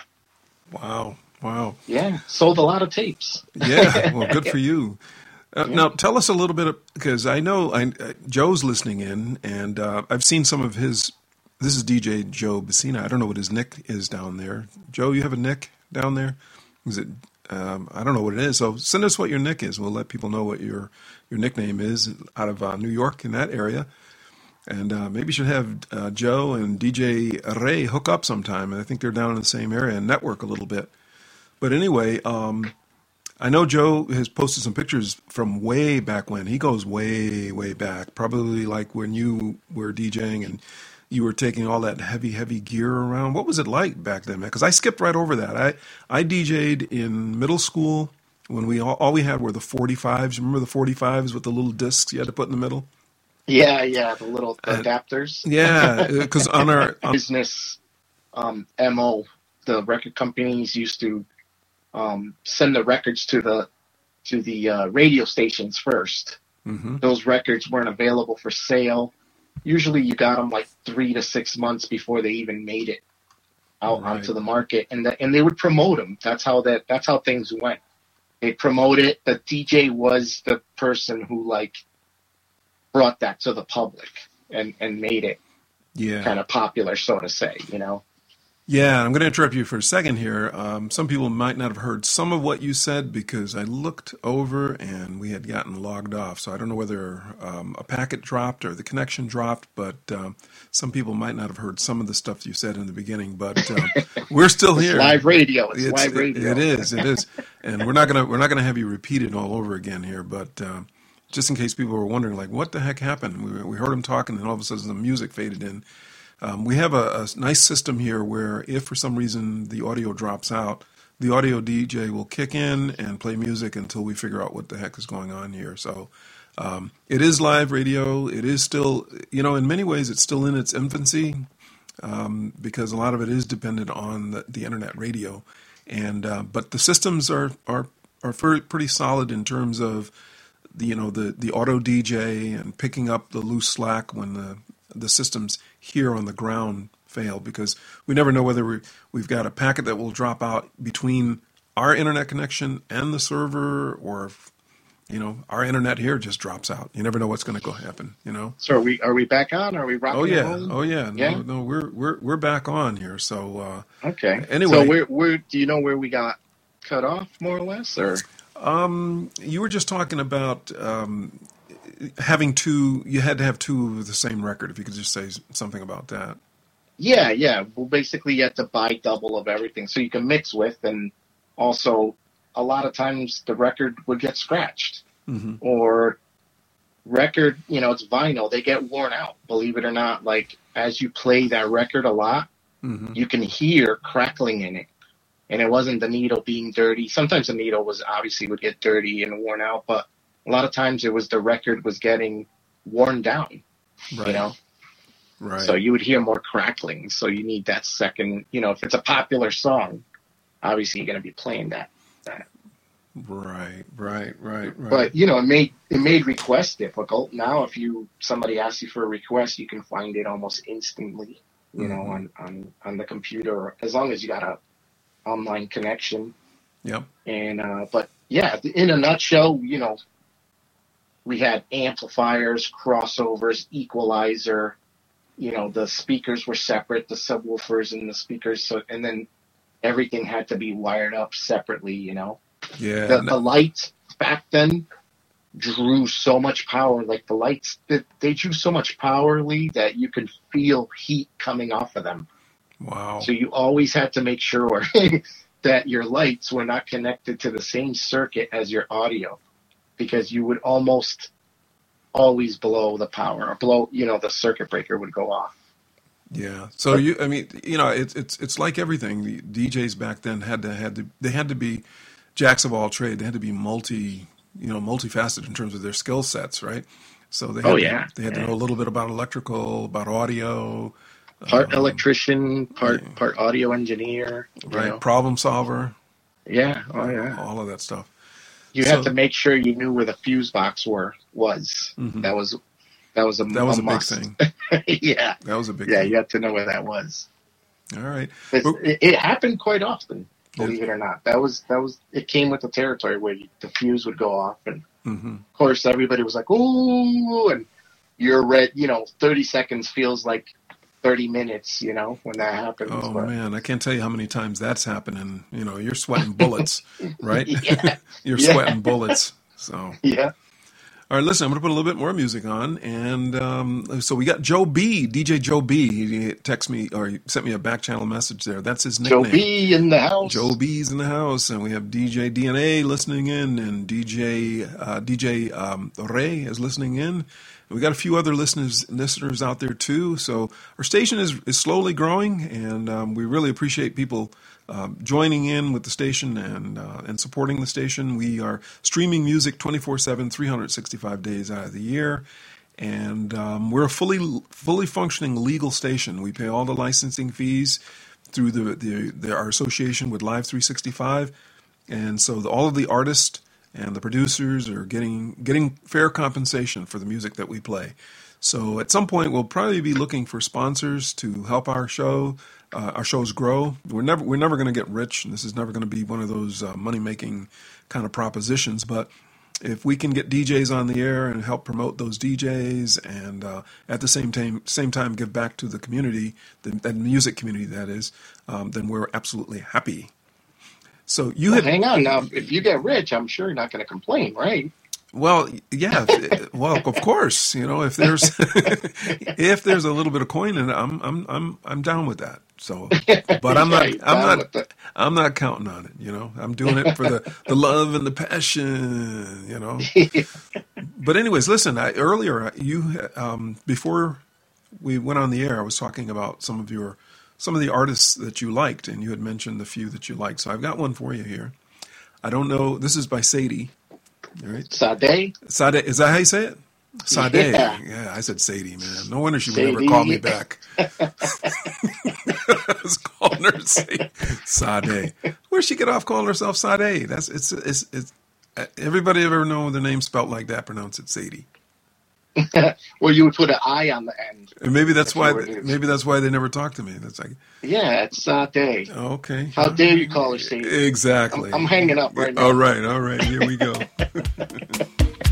Wow. Wow. Yeah, sold a lot of tapes. Yeah. Well, good for you. Uh, Yeah. Now, tell us a little bit of, because I know I, uh, Joe's listening in, and uh, I've seen some of his. This is DJ Joe Bassina. I don't know what his nick is down there. Joe, you have a nick down there? Is it? Um, I don't know what it is. So send us what your nick is. We'll let people know what your your nickname is out of uh, New York in that area. And uh, maybe you should have uh, Joe and DJ Ray hook up sometime. And I think they're down in the same area and network a little bit. But anyway, um, I know Joe has posted some pictures from way back when. He goes way, way back, probably like when you were DJing and you were taking all that heavy, heavy gear around. What was it like back then, man? Because I skipped right over that. I I DJ'd in middle school when we all, all we had were the 45s. Remember the 45s with the little discs you had to put in the middle? Yeah, yeah, the little Uh, adapters. Yeah, because on our on, business um, mo, the record companies used to um, send the records to the to the uh, radio stations first. Mhm. Those records weren't available for sale. Usually, you got them like three to six months before they even made it out Right. onto the market, and the, and they would promote them. That's how that that's how things went. They promote it. The DJ was the person who like brought that to the public and and made it yeah. kind of popular, so to say. You know. Yeah, I'm going to interrupt you for a second here. Um, some people might not have heard some of what you said because I looked over and we had gotten logged off. So I don't know whether um, a packet dropped or the connection dropped, but um, some people might not have heard some of the stuff you said in the beginning. But um, we're still It's here. live radio. It's, It's- live radio. It is. It is. And we're not gonna we're not gonna have you repeat it all over again here, but. Just in case people were wondering, like, what the heck happened? We, we heard him talking, and all of a sudden the music faded in. Um, we have a, a nice system here where if for some reason the audio drops out, the audio DJ will kick in and play music until we figure out what the heck is going on here. So um, it is live radio. It is still, you know, in many ways, it's still in its infancy um, because a lot of it is dependent on the, the internet radio. And uh, but the systems are are are pretty solid in terms of you know the the auto DJ and picking up the loose slack when the the systems here on the ground fail because we never know whether we we've got a packet that will drop out between our internet connection and the server or if, you know our internet here just drops out. You never know what's going to go happen. You know. So are we are we back on? Are we rocking? Oh yeah, oh yeah. No, Yeah? no, we're we're we're back on here. So uh, Okay. Anyway. so where where do you know where we got cut off more or less? Or um, you were just talking about um, having two. You had to have two of the same record. If you could just say something about that. yeah, yeah. Well, basically you have to buy double of everything so you can mix with, and also a lot of times the record would get scratched hmm or record. You know, it's vinyl. They get worn out. Believe it or not, like as you play that record a lot. hmm you can hear crackling in it. And it wasn't the needle being dirty. Sometimes the needle was obviously would get dirty and worn out, but a lot of times it was the record was getting worn down, Right. you know? Right. So you would hear more crackling. So you need that second, you know, if it's a popular song, obviously you're going to be playing that. right. Right. Right. Right. But, you know, it made, it made requests difficult. Now, if you, somebody asks you for a request, you can find it almost instantly, you know, Mhm. on, on, on the computer, as long as you got a online connection. yep. And uh, but yeah, in a nutshell, you know, we had amplifiers, crossovers, equalizer. You know, the speakers were separate, the subwoofers and the speakers. So and then everything had to be wired up separately. You know, Yeah. the, the lights back then drew so much power. Like the lights, they, they drew so much power, Lee, that you could feel heat coming off of them. Wow. So you always had to make sure that your lights were not connected to the same circuit as your audio because you would almost always blow the power or blow, you know, the circuit breaker would go off. Yeah. So you, I mean, you know, it's it's it's like everything. The DJs back then had to had to they had to be jacks of all trade. They had to be multi, you know, multifaceted in terms of their skill sets, right? So they oh, had Oh, to, yeah. they had to know a little bit about electrical, about audio, Part um, electrician, part yeah. part audio engineer, right? know. Problem solver, Yeah, oh yeah. all of that stuff. You So- had to make sure you knew where the fuse box were was. Mhm. That was that was a That was a, big must. thing. yeah, That was a big yeah. thing. You had to know where that was. All right. It, it happened quite often, believe it or not. That was that was it came with the territory where you, the fuse would go off, and hmm of course everybody was like, "Ooh!" and you're red. You know, thirty seconds feels like thirty minutes. You know, when that happens. Oh but- man, I can't tell you how many times that's happening. You know, you're sweating bullets, right? Yeah. you're Yeah. sweating bullets. So. Yeah. All right, listen, I'm going to put a little bit more music on. And um, so we got Joe B, DJ Joe B. He texted me or he sent me a back channel message there. That's his Joe. B in the house. Joe B's in the house. And we have DJ DNA listening in and DJ uh, DJ um, Ray is listening in. And we got a few other listeners listeners out there too. So our station is, is slowly growing, and um, we really appreciate people um, joining in with the station and uh, and supporting the station. We are streaming music 24 7, 365 days out of the year. And um, we're a fully fully functioning legal station. We pay all the licensing fees through the, the, the our association with Live 365, and so the, all of the artists and the producers are getting getting fair compensation for the music that we play. So at some point, we'll probably be looking for sponsors to help our show, uh, our shows grow. We're never we're never going to get rich, and this is never going to be one of those uh, money making kind of propositions. But if we can get DJs on the air and help promote those DJs, and uh, at the same time same time give back to the community, the, the music community that is, um, then we're absolutely happy. So you Well, had hang on now. If you get rich, I'm sure you're not going to complain, right? Well, yeah. well, of course, you know, if there's if there's a little bit of coin in it, I'm I'm I'm I'm down with that. So, but I'm not Yeah, I'm not. I'm not counting on it. You know, I'm doing it for the the love and the passion. You know. But anyways, listen. I, earlier, you um, before we went on the air, I was talking about some of your some of the artists that you liked, and you had mentioned the few that you liked. So I've got one for you here. I don't know. This is by Sadie. All right. Sade, Sade, is that how you say it? Sade. Yeah. Yeah, I said Sadie, man. No wonder she would never Sadie. call me back. I was calling her Sadie. Sade. Where'd she get off calling herself Sade? That's it's it's it's. Everybody ever know the name spelt like that? Pronounce it Sadie. well, you would put an I on the end. And maybe that's why. is. Maybe that's why they never talk to me. That's like Yeah, it's Sade. okay. How dare you call her Sadie? Exactly. I'm, I'm hanging up right now. All right, all right. Here we go.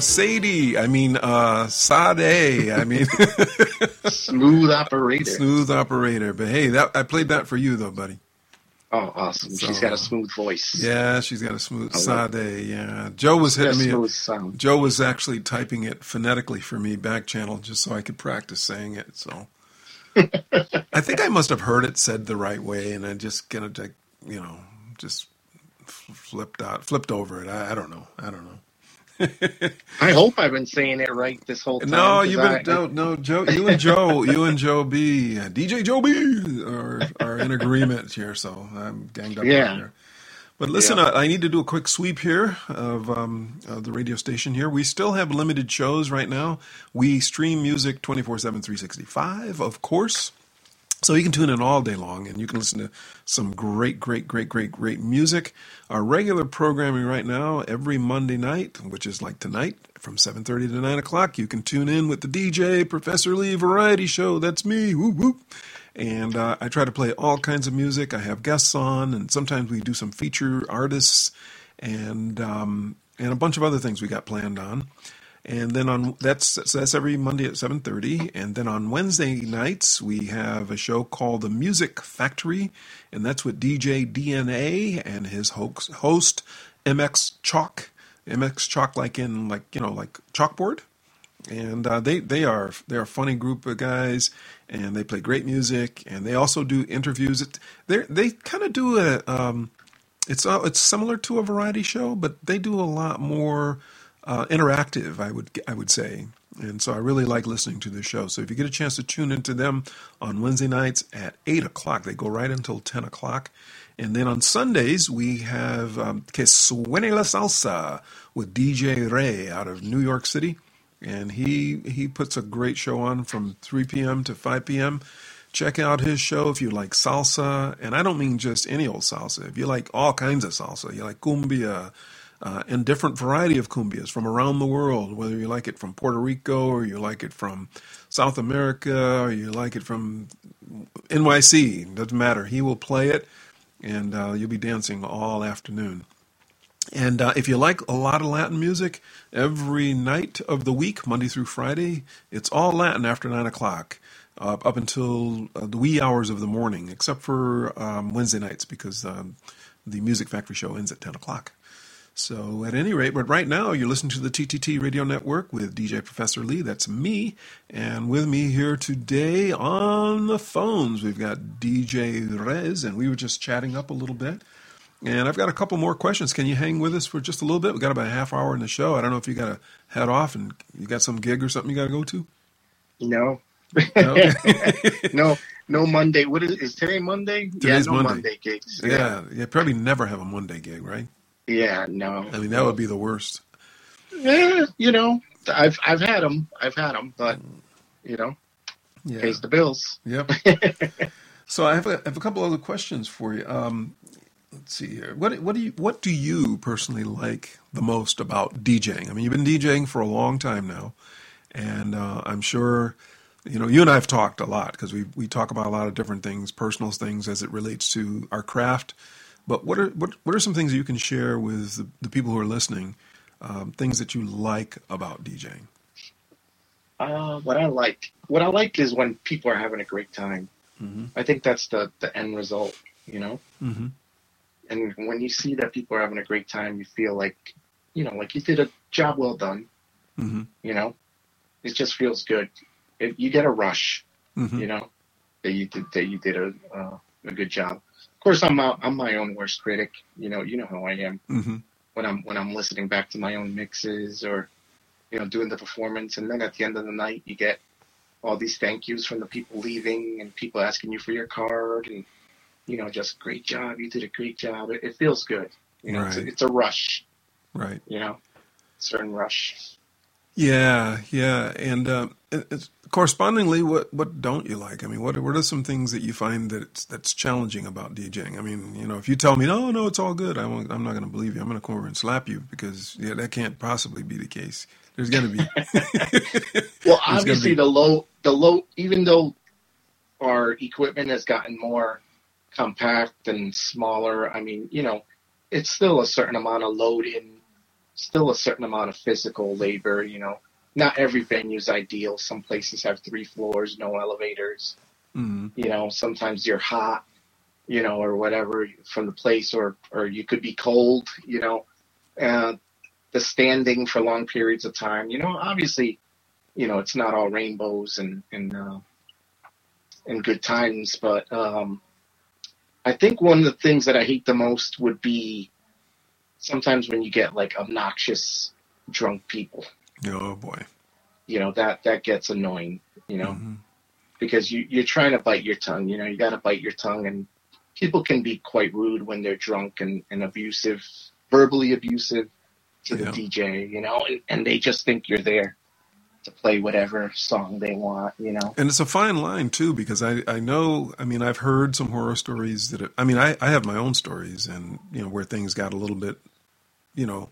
Sadie. I mean, uh, Sade. I mean, Smooth operator. smooth operator. But hey, that I played that for you though, buddy. Oh, awesome. She's got a smooth voice. Yeah, she's got a smooth Sade. Yeah, Joe was hitting me. smooth sound. Joe was actually typing it phonetically for me back channel just so I could practice saying it. So I think I must have heard it said the right way, and I just kind of you know just flipped out, flipped over it. I, I don't know. I don't know. I hope I've been saying it right this whole time. No, you've I- been no, no, Joe. You and Joe, you and Joe B, uh, DJ Joe B, are are in agreement here. So I'm ganged up. on Yeah. here. But listen, Yeah. I, I need to do a quick sweep here of, um, of the radio station here. We still have limited shows right now. We stream music 24 7, 365, of course. So you can tune in all day long and you can listen to some great, great, great, great, great music. Our regular programming right now, every Monday night, which is like tonight, from 7.30 to 9 o'clock, you can tune in with the DJ, Professor Lee Variety Show. That's me. Whoop, whoop. And uh, I try to play all kinds of music. I have guests on, and sometimes we do some feature artists and um, and a bunch of other things we got planned on. And then on that's so that's every Monday at seven thirty. And then on Wednesday nights we have a show called the Music Factory, and that's with DJ DNA and his host, MX Chalk. MX Chalk, like in like you know like chalkboard and uh, they they are they're a funny group of guys, and they play great music, and they also do interviews. They they kind of do a um, it's uh, it's similar to a variety show, but they do a lot more uh, interactive. I would I would say, and so I really like listening to the show. So if you get a chance to tune into them on Wednesday nights at eight o'clock, they go right until ten o'clock. And then on Sundays, we have um, Que Suene la Salsa with DJ Ray out of New York City and he he puts a great show on from 3 p.m. to 5 p.m. Check out his show if you like salsa, and I don't mean just any old salsa. If you like all kinds of salsa, you like cumbia, uh, and different variety of cumbias from around the world. Whether you like it from Puerto Rico or you like it from South America or you like it from NYC, doesn't matter. He will play it, and uh, you'll be dancing all afternoon. And uh, if you like a lot of Latin music, every night of the week, Monday through Friday, it's all Latin after 9 o'clock, uh, up until uh, the wee hours of the morning, except for um, Wednesday nights because um, the Music Factory show ends at 10 o'clock. So, at any rate, but right now you're listening to the TTT Radio Network with DJ Professor Lee. That's me. And with me here today on the phones, we've got DJ Rez, and we were just chatting up a little bit. And I've got a couple more questions. Can you hang with us for just a little bit? We've got about a half hour in the show. I don't know if you got to head off and you got some gig or something you got to go to. No. No? no, no Monday. What is is today Monday? Today's yeah, no Monday. Monday, gigs. yeah, you probably never have a Monday gig, right? Yeah, no. I mean, that would be the worst. Yeah, you know, I've I've had them. I've had them, but you know, Yeah. pays the bills. Yep. so I have a, I have a couple other questions for you. Um, let's see here. What what do you what do you personally like the most about DJing? I mean, you've been DJing for a long time now, and uh, I'm sure you know you and I have talked a lot because we we talk about a lot of different things, personal things as it relates to our craft. But what are what what are some things that you can share with the, the people who are listening? Um, things that you like about DJing. Uh, what I like, what I like is when people are having a great time. Mm-hmm. I think that's the the end result, you know. Mm-hmm. And when you see that people are having a great time, you feel like, you know, like you did a job well done. Mm-hmm. You know, it just feels good. it, you get a rush. Mhm. You know that you did that you did a uh, a good job. Of course, I'm my, I'm my own worst critic. You know, you know how I am hmm when I'm when I'm listening back to my own mixes or you know doing the performance, and then at the end of the night, you get all these thank yous from the people leaving and people asking you for your card and you know just great job, you did a great job. It, it feels good. You know, it's, a, it's a rush. Right. You know, certain rush. Yeah, yeah, and uh, correspondingly, what what don't you like? I mean, what what are some things that you find that that's challenging about DJing? I mean, you know, if you tell me, no, no, it's all good, I won't, I'm not going to believe you. I'm going to come over and slap you because yeah, that can't possibly be the case. There's going to be. Well, obviously be- the low, the low, even though our equipment has gotten more compact and smaller, I mean, you know, it's still a certain amount of load in, still a certain amount of physical labor. You know, not every venue is ideal. Some places have three floors, no elevators. Mhm. You know, sometimes you're hot, you know, or whatever from the place, or or you could be cold. You know, uh, the standing for long periods of time. You know, obviously you know, it's not all rainbows and and uh, and good times, but um, I think one of the things that I hate the most would be sometimes when you get like obnoxious drunk people. Oh boy. You know that that gets annoying. You know Mhm. because you you're trying to bite your tongue. You know you got to bite your tongue, and people can be quite rude when they're drunk and, and abusive, verbally abusive to the Yeah. DJ. You know, and, and they just think you're there to play whatever song they want. You know. And it's a fine line too, because I, I know, I mean, I've heard some horror stories that, I mean, I, I have my own stories and, you know, where things got a little bit, you know,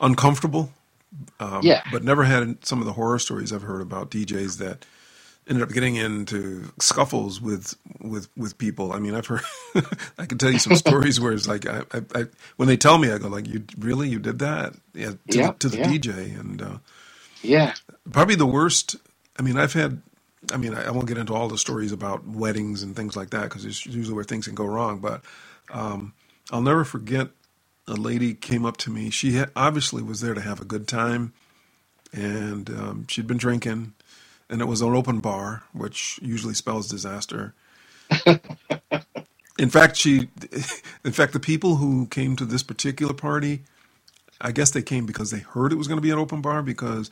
uncomfortable. Um, Yeah. But never had some of the horror stories I've heard about DJs that ended up getting into scuffles with, with, with people. I mean, I've heard, I can tell you some stories where it's like, I, I, I, when they tell me, I go like, you really, you did that? Yeah. To, to the. DJ. And, uh, Yeah. probably the worst. I mean, I've had. I mean, I I won't get into all the stories about weddings and things like that because it's usually where things can go wrong. But um, I'll never forget a lady came up to me. She had, obviously was there to have a good time, and um, she'd been drinking, and it was an open bar, which usually spells disaster. in fact, she, in fact, the people who came to this particular party, I guess they came because they heard it was going to be an open bar because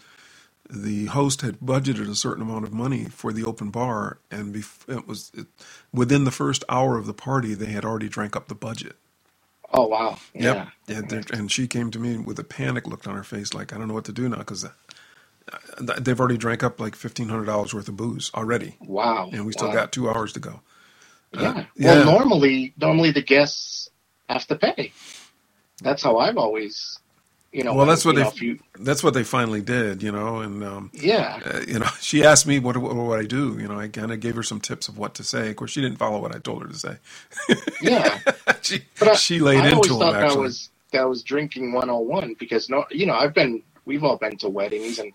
the host had budgeted a certain amount of money for the open bar, and bef- it was it, within the first hour of the party they had already drank up the budget. Oh wow. Yeah. Yep. And, and she came to me with a panic look on her face, like I don't know what to do now because uh, uh, they've already drank up like fifteen hundred dollars worth of booze already, Wow. and we still Wow. got two hours to go. Uh, yeah. yeah. Well, normally, normally the guests have to pay. That's how I've always, you know. Well, that's what they know, you, that's what they finally did, you know, and. Um, yeah. uh, you know, she asked me what what would I do. You know, I kind of gave her some tips of what to say. Of course, she didn't follow what I told her to say. Yeah. she I, she laid I always into thought him that was that was drinking 101 because no, you know, I've been we've all been to weddings and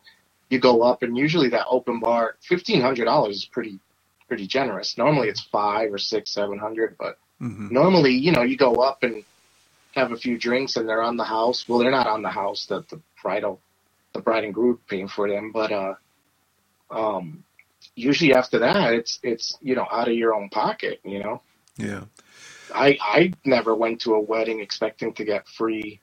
you go up and usually that open bar fifteen hundred dollars is pretty pretty generous. Normally it's five or six, seven hundred, but Mhm. normally you know you go up and have a few drinks and they're on the house. Well, they're not on the house. The the bridal, the bride and groom paying for them, but uh, um, usually after that it's it's you know out of your own pocket. You know. Yeah, I I never went to a wedding expecting to get free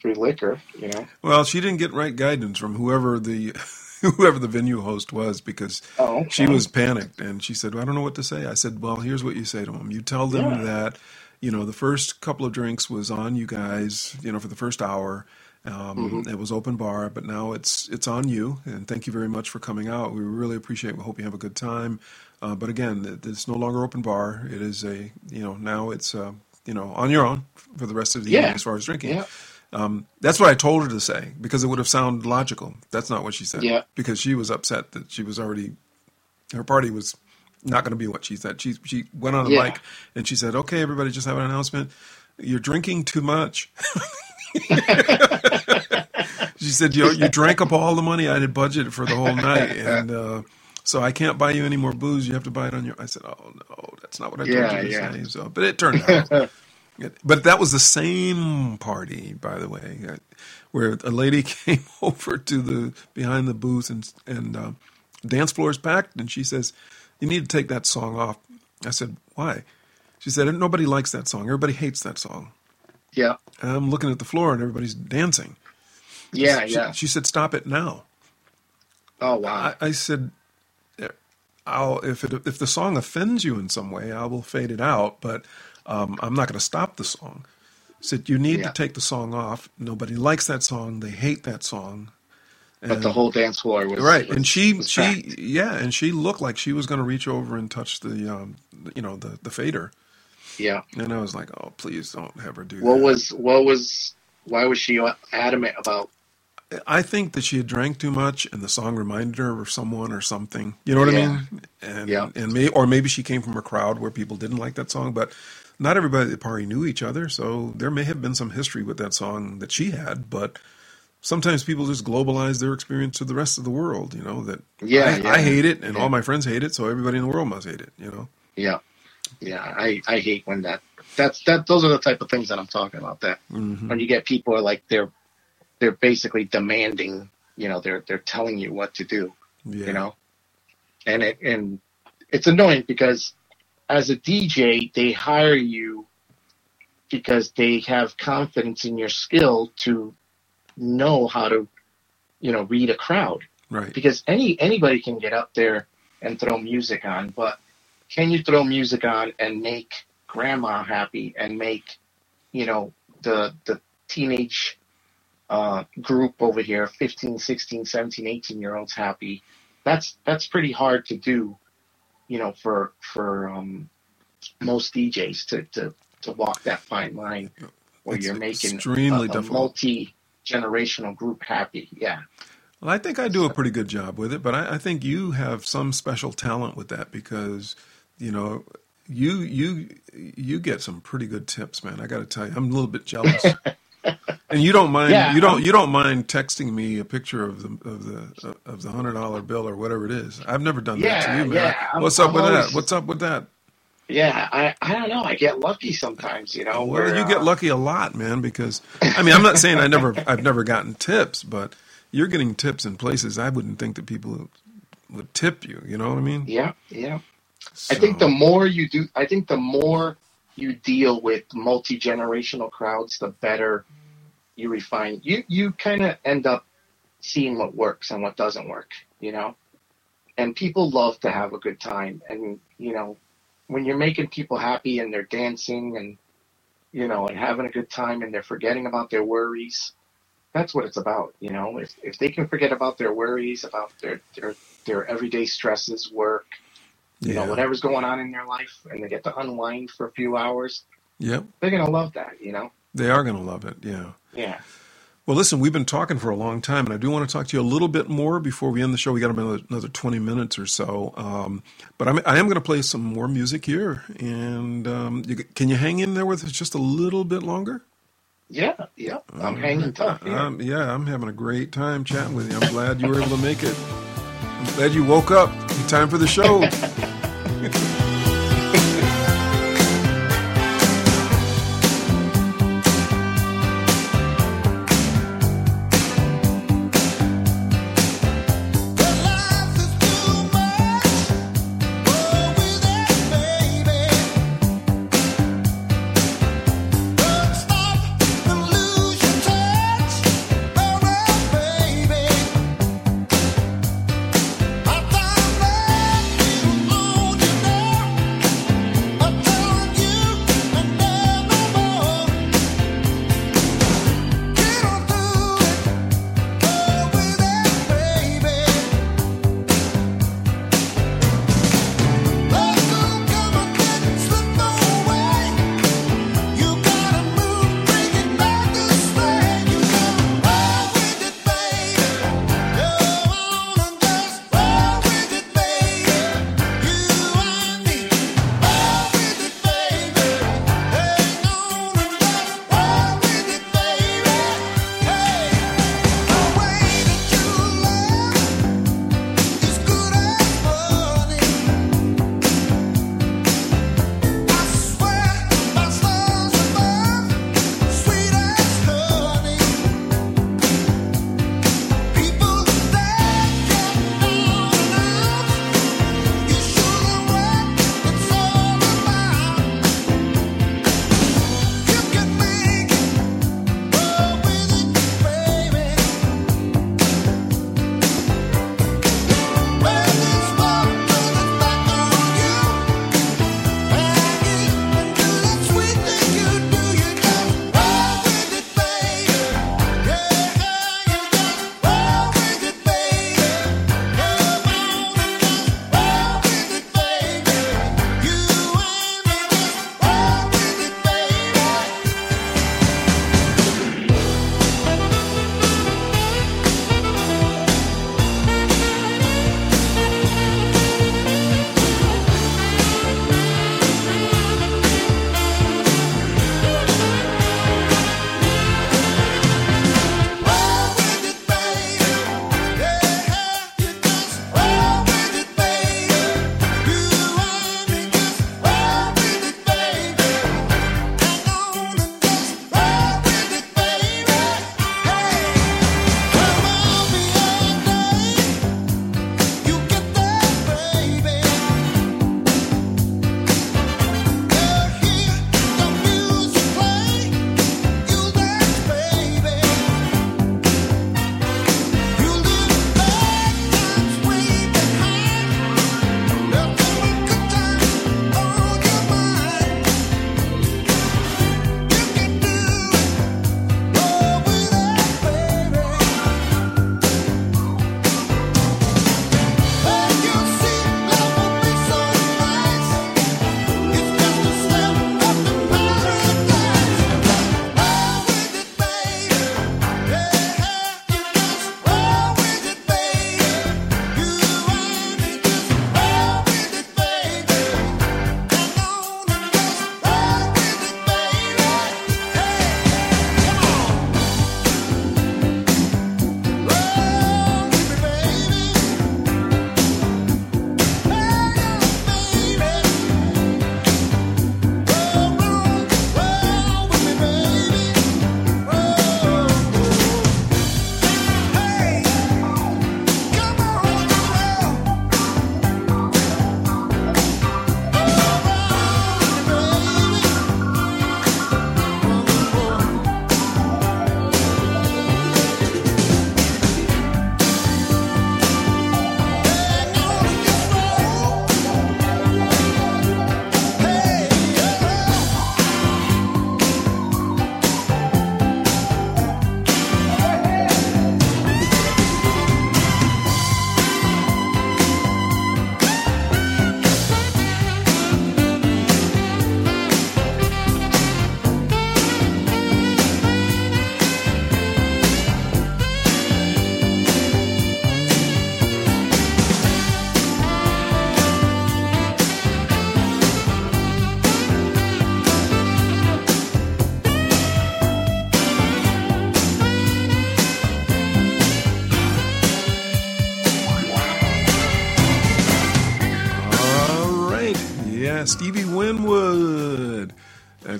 free liquor, you know. well, she didn't get right guidance from whoever the whoever the venue host was because Oh, okay. she was panicked and she said, well, "I don't know what to say." I said, "Well, here's what you say to them. You tell them Yeah. that." You know, the first couple of drinks was on you guys. You know, for the first hour, um, Mm-hmm. it was open bar, but now it's it's on you. And thank you very much for coming out. We really appreciate. We hope you have a good time. Uh, but again, it's no longer open bar. It is a you know now it's uh, you know on your own for the rest of the Yeah. evening as far as drinking. Yeah. Um, that's what I told her to say because it would have sounded logical. That's not what she said. Yeah. Because she was upset that she was already her party was not going to be what she said. She she went on the Yeah. mic and she said, "Okay, everybody, just have an announcement. You're drinking too much." she said, "You you drank up all the money I had budgeted for the whole night, and uh, so I can't buy you any more booze. You have to buy it on your." I said, "Oh no, that's not what I told Yeah, you to yeah. say." So, but it turned out. But that was the same party, by the way, uh, where a lady came over to the behind the booth and and uh, dance floor is packed, and she says, "You need to take that song off." I said, "Why?" She said, "Nobody likes that song. Everybody hates that song." Yeah. And I'm looking at the floor, and everybody's dancing. Yeah. She, Yeah. she said, "Stop it now." Oh wow. I, I said, "I'll if it if the song offends you in some way, I will fade it out, but um, I'm not going to stop the song." I said, "You need Yeah. to take the song off. Nobody likes that song. They hate that song." But the whole dance floor was right, was- and she she packed. yeah, and she looked like she was going to reach over and touch the um, you know the the fader, Yeah. and I was like, "Oh, please don't have her do What that." was what was why was she adamant about? I think that she had drank too much, and the song reminded her of someone or something. You know what I mean? And Yeah. and may, or maybe she came from a crowd where people didn't like that song, but not everybody at the party knew each other, so there may have been some history with that song that she had. But sometimes people just globalize their experience to the rest of the world. You know that Yeah, I, yeah. I hate it, and Yeah. all my friends hate it, so everybody in the world must hate it. You know? Yeah. Yeah. I I hate when that that's that those are the type of things that I'm talking about. That Mhm. when you get people are like they're they're basically demanding. You know, they're they're telling you what to do. Yeah. you know and it and it's annoying because as a dj they hire you because they have confidence in your skill to know how to you know read a crowd Right. because any anybody can get up there and throw music on but can you throw music on and make grandma happy and make you know the the teenage uh, group over here 15 16 17 18 year olds happy that's that's pretty hard to do you know for for um, most djs to, to to walk that fine line where It's you're making extremely a, a difficult. multi generational group happy yeah Well, I think I do a pretty good job with it, but I, I think you have some special talent with that because, you know, you you you get some pretty good tips, man. I got to tell you, I'm a little bit jealous. and you don't mind Yeah, you don't I'm- you don't mind texting me a picture of the of the of the hundred dollar bill or whatever it is. I've never done that to you, man. yeah, I'm- What's up I'm with always- that? What's up with that? Yeah, I, I don't know. I get lucky sometimes, you know. Well, where, you get uh, lucky a lot, man. Because I mean, I'm not saying I never, I've never gotten tips, but you're getting tips in places I wouldn't think that people would tip you. You know what I mean? Yeah, yeah. I think the more you do, I think the more you deal with multi generational crowds, the better you refine. You you kind of end up seeing what works and what doesn't work, you know. And people love to have a good time, and you know, when you're making people happy and they're dancing and you know and having a good time and they're forgetting about their worries, that's what it's about, you know. If if they can forget about their worries, about their their their everyday stresses, work, you yeah. know, whatever's going on in their life, and they get to unwind for a few hours, Yep, they're gonna love that, you know. they are going to love it. Yeah. Yeah. Well, listen, we've been talking for a long time, and I do want to talk to you a little bit more before we end the show. We got another, another 20 minutes or so. Um, but I'm, I am going to play some more music here. And um, you, can you hang in there with us just a little bit longer? Yeah, yeah. I'm hanging tough. Yeah. Um, yeah, I'm having a great time chatting with you. I'm glad you were able to make it. I'm glad you woke up in time for the show.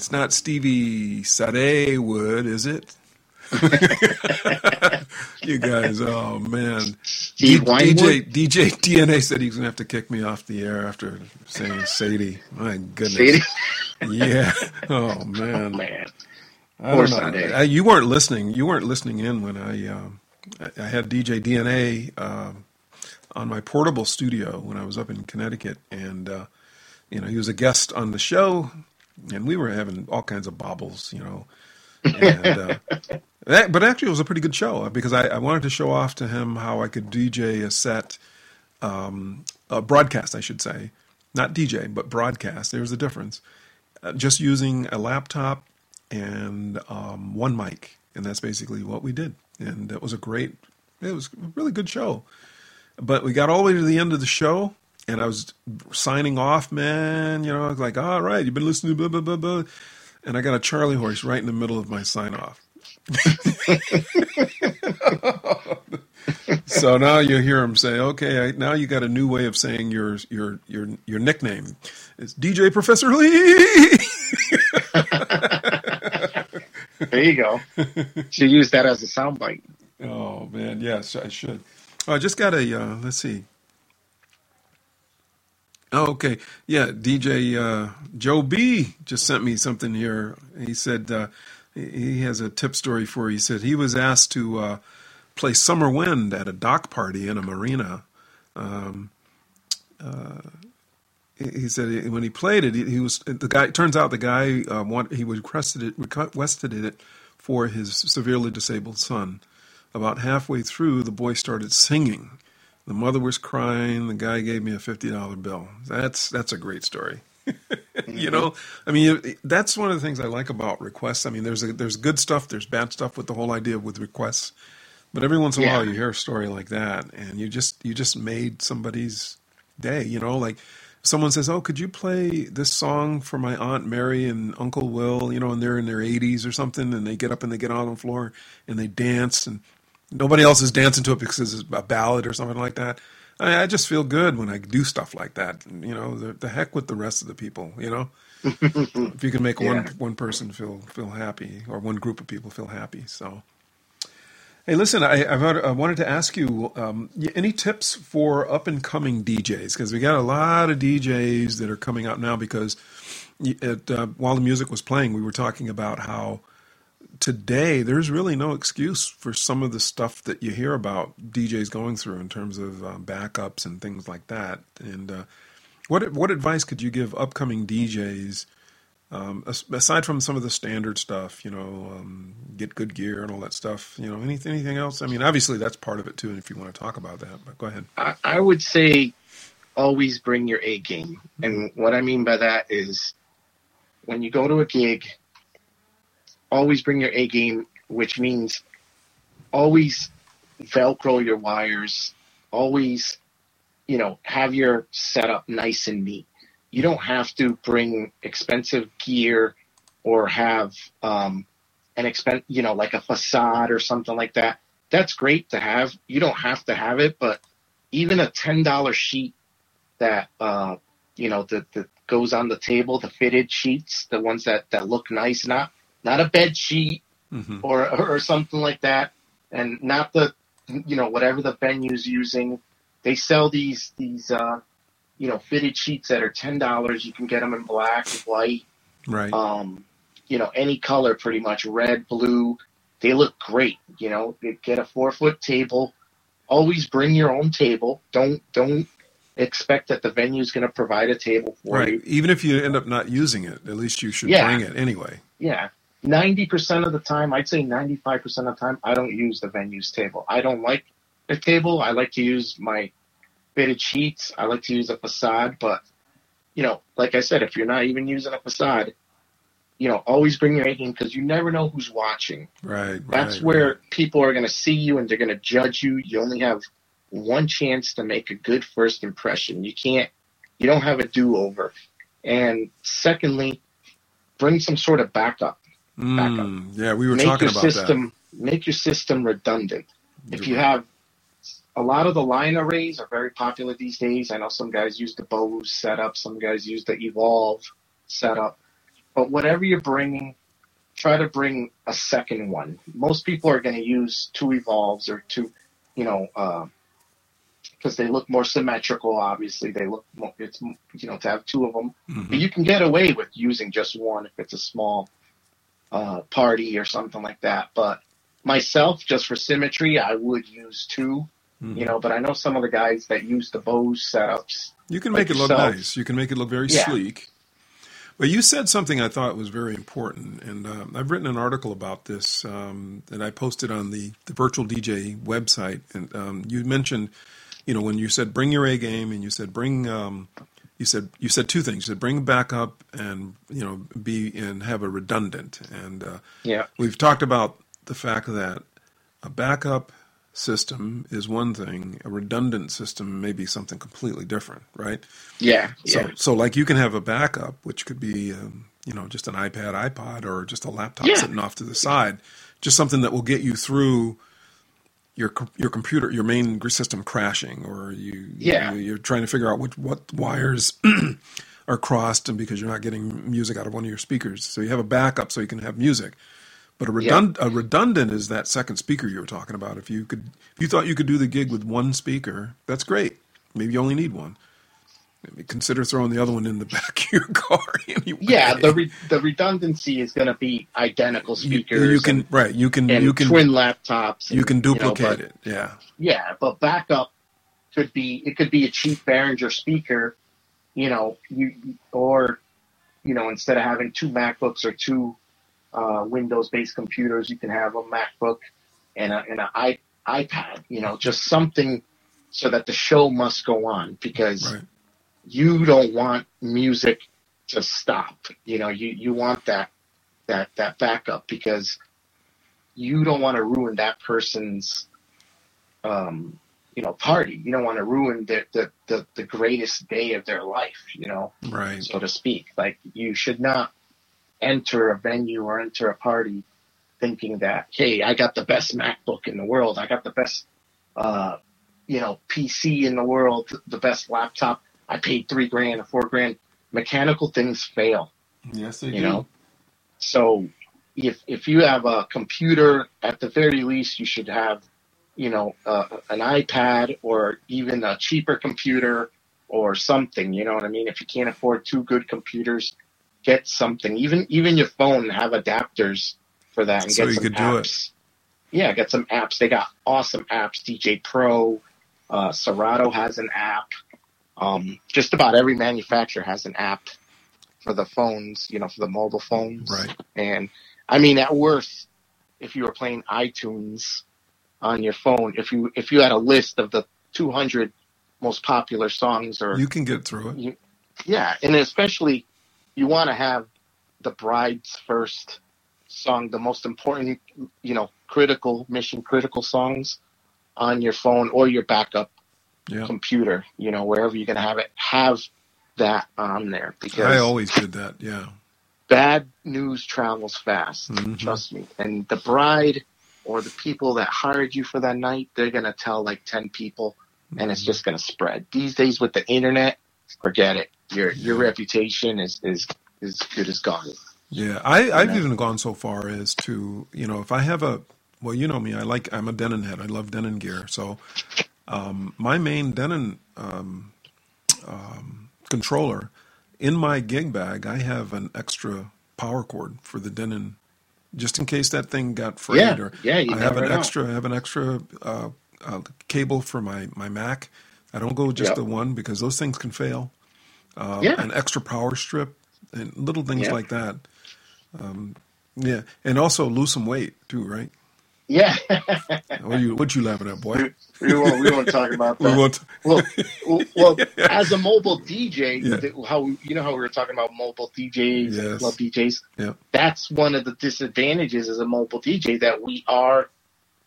It's not Stevie Sade Wood, is it? you guys, oh man. Steve D-? DJ DJ DNA said he's gonna have to kick me off the air after saying Sadie. My goodness. Sadie? Yeah. Oh man. Man. I Poor don't know. I- you weren't listening. You weren't listening in when I um, I, I had DJ DNA um, on my portable studio when I was up in Connecticut, and uh, you know he was a guest on the show, and we were having all kinds of bobbles, you know. And, uh, that, but actually, it was a pretty good show because I, I wanted to show off to him how I could DJ a set, um, a broadcast, I should say, not DJ, but broadcast. There's a difference. Uh, just using a laptop and um, one mic, and that's basically what we did. And it was a great, it was a really good show. But we got all the way to the end of the show, and I was signing off, man. You know, I was like, all right, you've been listening to blah, blah, blah, blah. And I got a Charlie horse right in the middle of my sign off. so now you hear him say, "Okay, I, now you got a new way of saying your your your your nickname. It's DJ Professor Lee." There you go. Should use that as a soundbite. Oh man, yes, I should. Oh, I just got a. Uh, let's see. Oh, okay. Yeah, DJ uh, Joe B just sent me something here. He said uh, he has a tip story for you. He said he was asked to uh, play Summer Wind at a dock party in a marina. Um, uh, he said when he played it, he, was the guy. Turns out the guy uh, want, he requested it requested it for his severely disabled son. About halfway through, the boy started singing. The mother was crying. The guy gave me a fifty dollar bill. That's that's a great story. you know, I mean, that's one of the things I like about requests. I mean, there's a, there's good stuff, there's bad stuff with the whole idea with requests. But every once in a Yeah. while, you hear a story like that, and you just you just made somebody's day. You know, like someone says, "Oh, could you play this song for my aunt Mary and Uncle Will?" You know, and they're in their 80s or something, and they get up and they get out on the floor and they dance, and nobody else is dancing to it because it's a ballad or something like that. I, I just feel good when I do stuff like that. You know, the, the heck with the rest of the people. You know, if you can make one Yeah. one person feel feel happy or one group of people feel happy, so. Hey, listen, I, I wanted to ask you um, any tips for up and coming DJs because we got a lot of DJs that are coming out now. Because it, uh, while the music was playing, we were talking about how today there's really no excuse for some of the stuff that you hear about DJs going through in terms of um, backups and things like that. And uh, what what advice could you give upcoming DJs? Um, aside from some of the standard stuff, you know, um, get good gear and all that stuff, you know, anything, anything else? I mean, obviously that's part of it too. And if you want to talk about that, but go ahead. I, I would say always bring your A game. And what I mean by that is when you go to a gig, always bring your A game, which means always Velcro your wires, always, you know, have your setup nice and neat. You don't have to bring expensive gear or have um, an expen you know, like a facade or something like that. That's great to have. You don't have to have it, but even a ten dollar sheet that uh, you know that, that goes on the table, the fitted sheets, the ones that that look nice, not not a bed sheet hmm or or something like that, and not the you know whatever the venue's using. They sell these these uh, you know fitted sheets that are ten dollars. You can get them in black, white, Right. um, you know, any color pretty much, red, blue. They look great. You know, get a four foot table. Always bring your own table. Don't don't expect that the venue's going to provide a table for right. you. Even if you end up not using it, at least you should Yeah. bring it anyway. Yeah, ninety percent of the time, I'd say ninety five percent of the time, I don't use the venue's table. I don't like the table. I like to use my fitted sheets. I like to use a facade, but you know, like I said, if you're not even using a facade, you know, always bring your A game because you never know who's watching. Right. That's right, where right. people are going to see you and they're going to judge you. You only have one chance to make a good first impression. You can't, you don't have a do over. And secondly, bring some sort of backup. Mm, yeah, we were make talking your about system, make your system redundant. that. If you have a lot of the line arrays are very popular these days. I know some guys use the Bose setup, some guys use the Evolve setup. But whatever you're bringing, try to bring a second one. Most people are going to use two Evolves or two, you know, because they look more symmetrical. Obviously, they look more, it's you know to have two of them. But you can get away with using just one if it's a small uh, party or something like that. But myself, just for symmetry, I would use 2 You know, but I know some of the guys that use the Bose setups. You can like make it look yourself. nice. You can make it look very Yeah. sleek. But you said something I thought was very important, and uh, I've written an article about this, um, and I posted on the, the Virtual DJ website. And um, you mentioned, you know, when you said bring your A game, and you said bring, um, you said you said two things. You said bring a backup, and you know, be and have a redundant. And uh, Yeah. we've talked about the fact that a backup system is one thing, a redundant system may be something completely different, right? Yeah. So, Yeah. so like you can have a backup, which could be, um, you know, just an iPad, iPod, or just a laptop Yeah. sitting off to the side, just something that will get you through your your computer, your main system crashing, or you, Yeah. you you're trying to figure out which what wires are crossed, and because you're not getting music out of one of your speakers, so you have a backup so you can have music. But a, redund- a redundant is that second speaker you were talking about. If you could, if you thought you could do the gig with one speaker, that's great. Maybe you only need one. Consider throwing the other one in the back of your car. anyway. Yeah, the re- the redundancy is going to be identical speakers. you can and, right. You can you can twin laptops. you and, can know, duplicate but- it. Yeah, Yeah, but backup could be it could be a cheap Behringer speaker, you know, you or you know instead of having two MacBooks or two uh, Windows-based computers, you can have a MacBook and a and an i iPad. You know, just something so that the show must go on because right. You don't want music to stop. You know, you, you want that that that backup because you don't want to ruin that person's um you know party. You don't want to ruin the, the the the greatest day of their life, you know, Right. so to speak. Like you should not enter a venue or enter a party thinking that, hey, I got the best MacBook in the world. I got the best uh you know, PC in the world, the best laptop. I paid three grand or four grand. Mechanical things fail, Yes, they you know. So if if you have a computer, at the very least, you should have, you know, uh, an iPad or even a cheaper computer or something. You know what I mean? If you can't afford two good computers, get something. Even even your phone have adapters for that and So get some do apps. Yeah, get some apps. They got awesome apps. DJ Pro, uh, Serato has an app. Um, just about every manufacturer has an app for the phones, you know, for the mobile phones. Right. And I mean, at worst, if you were playing iTunes on your phone, if you if you had a list of the 200 most popular songs, or You can get through it. you, yeah, and especially you want to have the bride's first song, the most important, you know, critical mission critical songs on your phone or your backup Yeah. computer, you know, wherever you're gonna have it, have that on there because I always did that. Yeah. bad news travels fast. Mhm. Trust me. And the bride or the people that hired you for that night, they're gonna tell like ten people, and it's just gonna spread. These days with the internet, forget it. Your your reputation is is is good as gone. Yeah, I, I've know? even gone so far as to, you know, if I have a, well, you know me, I like, I'm a Denon head. I love Denon gear. So um, my main Denon um, um, controller, in my gig bag, I have an extra power cord for the Denon, just in case that thing got frayed. Yeah, or yeah, you I have an know. extra, I have an extra uh, uh, cable for my, my Mac. I don't go just Yep. the one because those things can fail. Um, Yeah. An extra power strip and little things Yeah. like that. Um, yeah, and also lose some weight too, right? Yeah. What you what you laughing at, boy? we won't we won't talk about We that. won't. well, well, well, as a mobile DJ, Yeah. how you know how we were talking about mobile DJs, Yes. and club DJs. Yeah. That's one of the disadvantages as a mobile DJ that we are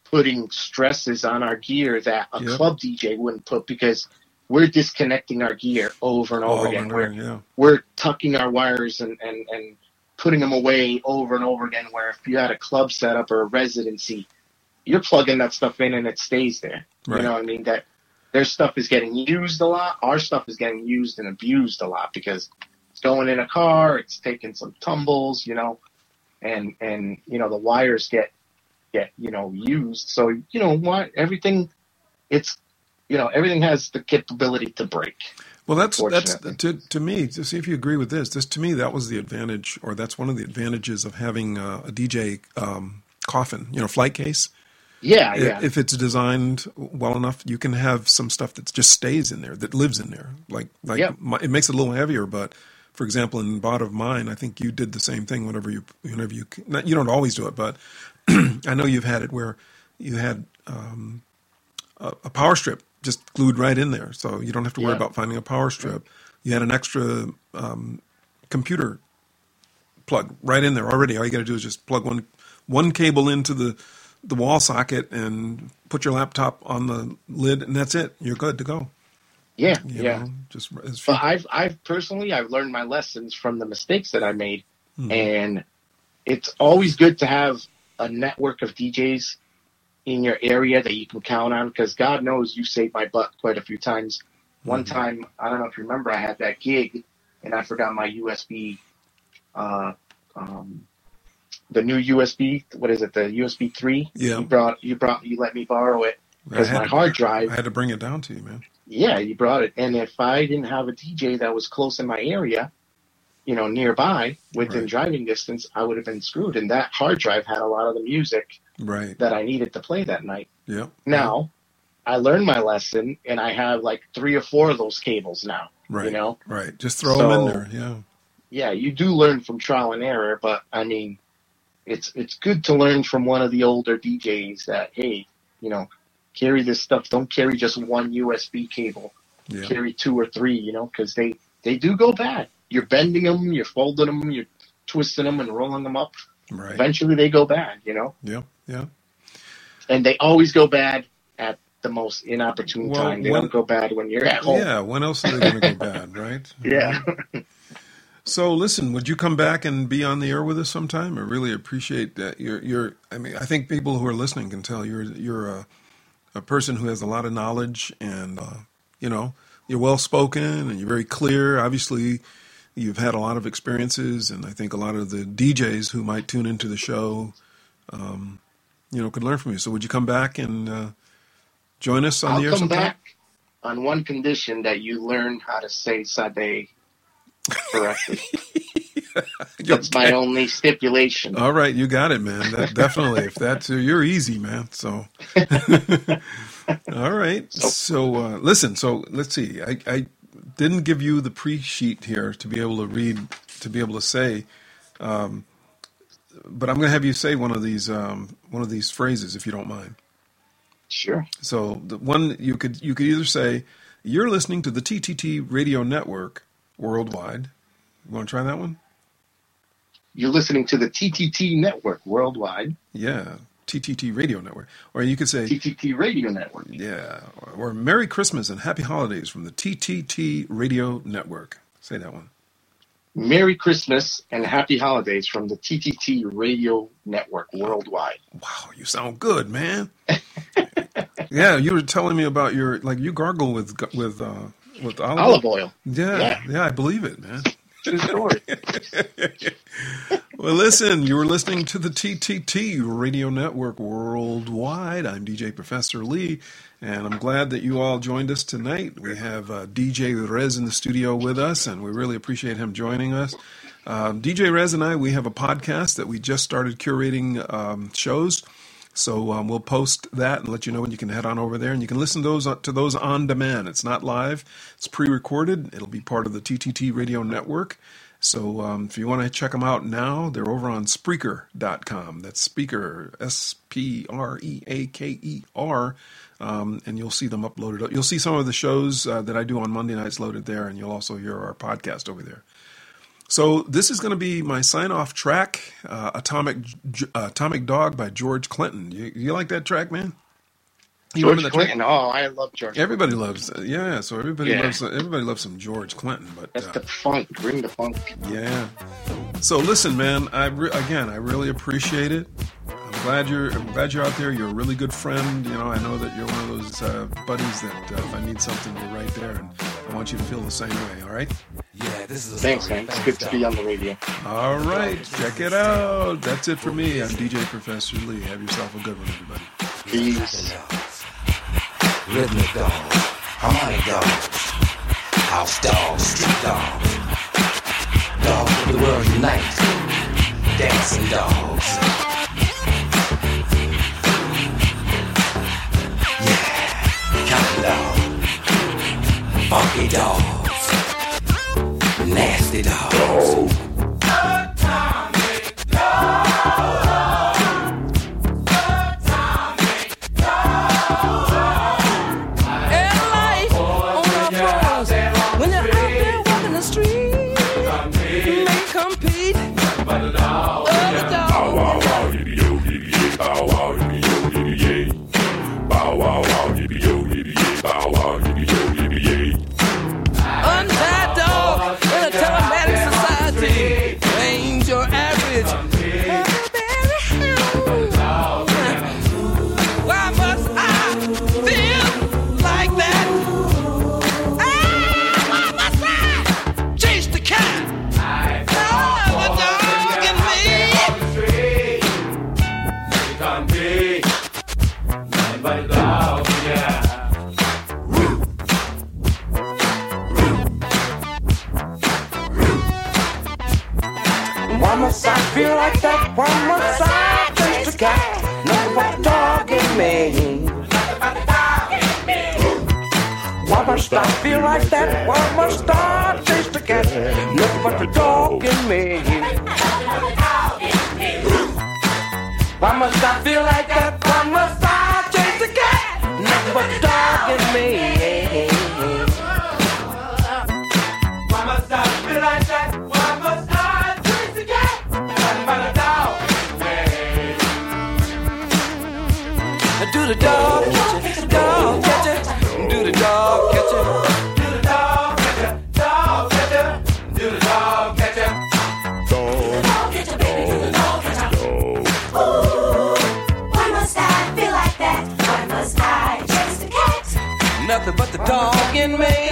putting stresses on our gear that a club DJ wouldn't put because we're disconnecting our gear over and over Oh, again. and We're, yeah, we're tucking our wires and, and, and putting them away over and over again. Where if you had a club setup or a residency, you're plugging that stuff in and it stays there. Right. You know what I mean? That their stuff is getting used a lot. Our stuff is getting used and abused a lot because it's going in a car, it's taking some tumbles, you know, and and you know the wires get get you know used. So you know what? Everything, it's you know everything has the capability to break. Well, that's that's to to me. To see if you agree with this, this to me that was the advantage, or that's one of the advantages of having uh, a DJ um, coffin, you know, flight case. Yeah, I- yeah, If it's designed well enough, you can have some stuff that just stays in there, that lives in there. Like like Yeah. my, it makes it a little heavier, but for example, in bot of mine, I think you did the same thing. Whenever you whenever you not, you don't always do it, but I know you've had it where you had um, a, a power strip just glued right in there, so you don't have to worry Yeah. about finding a power strip. You had an extra um, computer plug right in there already. All you got to do is just plug one one cable into the the wall socket and put your laptop on the lid, and that's it. You're good to go. yeah, You yeah. know, just as But I've I've personally I've learned my lessons from the mistakes that I made, Hmm. and it's always good to have a network of DJs in your area that you can count on because God knows you saved my butt quite a few times. One Mm-hmm. time I don't know if you remember I had that gig and I forgot my USB, uh, um, the new USB. What is it? The USB three. Yeah. You brought you brought you let me borrow it because my hard drive I had to bring it down to you, man. yeah, you brought it. And if I didn't have a DJ that was close in my area, you know, nearby, within Right. driving distance, I would have been screwed. And that hard drive had a lot of the music Right. that I needed to play that night. Yeah. Now, I learned my lesson, and I have like three or four of those cables now. Right. You know, Right. Just throw them in there. Yeah. yeah, you do learn from trial and error, but I mean, it's it's good to learn from one of the older DJs that hey, you know, carry this stuff. Don't carry just one USB cable. Yeah. carry two or three, you know, because they they do go bad. You're bending them, you're folding them, you're twisting them and rolling them up. Right. Eventually, they go bad, you know, Yeah. Yeah. and they always go bad at the most inopportune Well, time. They when- don't go bad when you're at home. Yeah. When else are they going to go bad? Right. Yeah. So listen, would you come back and be on the air with us sometime? I really appreciate that. You're, you're. I mean, I think people who are listening can tell you're, you're a, a person who has a lot of knowledge, and uh, you know, you're well spoken and you're very clear. Obviously, you've had a lot of experiences, and I think a lot of the DJs who might tune into the show, um, you know, could learn from you. So would you come back and uh, join us on I'll the air come sometime? back on one condition that you learn how to say "sade" correctly. That's my only stipulation. All right, you got it, man. That, definitely. If that's you're easy, man. So, all right. So, uh, listen. So let's see. I, I didn't give you the pre-sheet here to be able to read, to be able to say, um, but I'm going to have you say one of these, um, one of these phrases, if you don't mind. Sure. So the one you could you could either say, "You're listening to the TTT Radio Network worldwide." You want to try that one? You're listening to the TTT Network worldwide, Yeah, TTT Radio Network. Or you could say, TTT Radio Network. Yeah, or, or Merry Christmas and Happy Holidays from the TTT Radio Network. Say that one. Merry Christmas and Happy Holidays from the TTT Radio Network worldwide. Wow, you sound good, man. yeah, you were telling me about your like you gargle with with uh, with olive, Olive oil. Yeah, yeah, Yeah. I believe it, man. Story. Well, listen, you were listening to the TTT Radio Network worldwide. I'm DJ Professor Lee, and I'm glad that you all joined us tonight. We have uh, DJ Rez in the studio with us, and we really appreciate him joining us. Um, DJ Rez and I, we have a podcast that we just started curating um, shows. So um, we'll post that and let you know when you can head on over there, and you can listen to those to those on demand. It's not live; it's pre-recorded. It'll be part of the TTT Radio Network. So um, if you want to check them out now, they're over on Spreaker.com. That's Speaker, S P R E A K E R, um, and you'll see them uploaded. You'll see some of the shows uh, that I do on Monday nights loaded there, and you'll also hear our podcast over there. So this is going to be my sign-off track, uh, "Atomic J- Atomic Dog" by George Clinton. You, you like that track, man? You George remember that track? Clinton. Oh, I love George. Everybody loves, uh, yeah. So everybody Yeah. loves, everybody loves some George Clinton. But That's uh, the funk. Bring the funk. yeah. So listen, man. I re- again, I really appreciate it. I'm glad you're I'm glad you're out there. You're a really good friend. You know, I know that you're one of those uh, buddies that uh, if I need something, you're right there, and I want you to feel the same way. All right. Yeah, this is a Thanks, story. man. It's good to be on the radio. All right. Check it out. That's it for me. I'm DJ Professor Lee. Have yourself a good one, everybody. Peace. Rhythmic dogs, harmonic dogs, house dogs, street dogs, dogs of the world unite, dancing dogs. Yeah, counting dogs, funky dogs, nasty dogs. Must I feel like that? Must I chase the cat? But the dog in me. Why must I feel like that? Why must I chase the cat? Nothing but the dog in me. Why must I feel like that? Why must I chase the cat? Nothing but the dog in me. The dog catcher, Do the dog catcher, do the dog catcher, do the dog catcher, baby, do the dog catcher. Why must I feel like that? Why must I chase the cat? Nothing but the dog in me.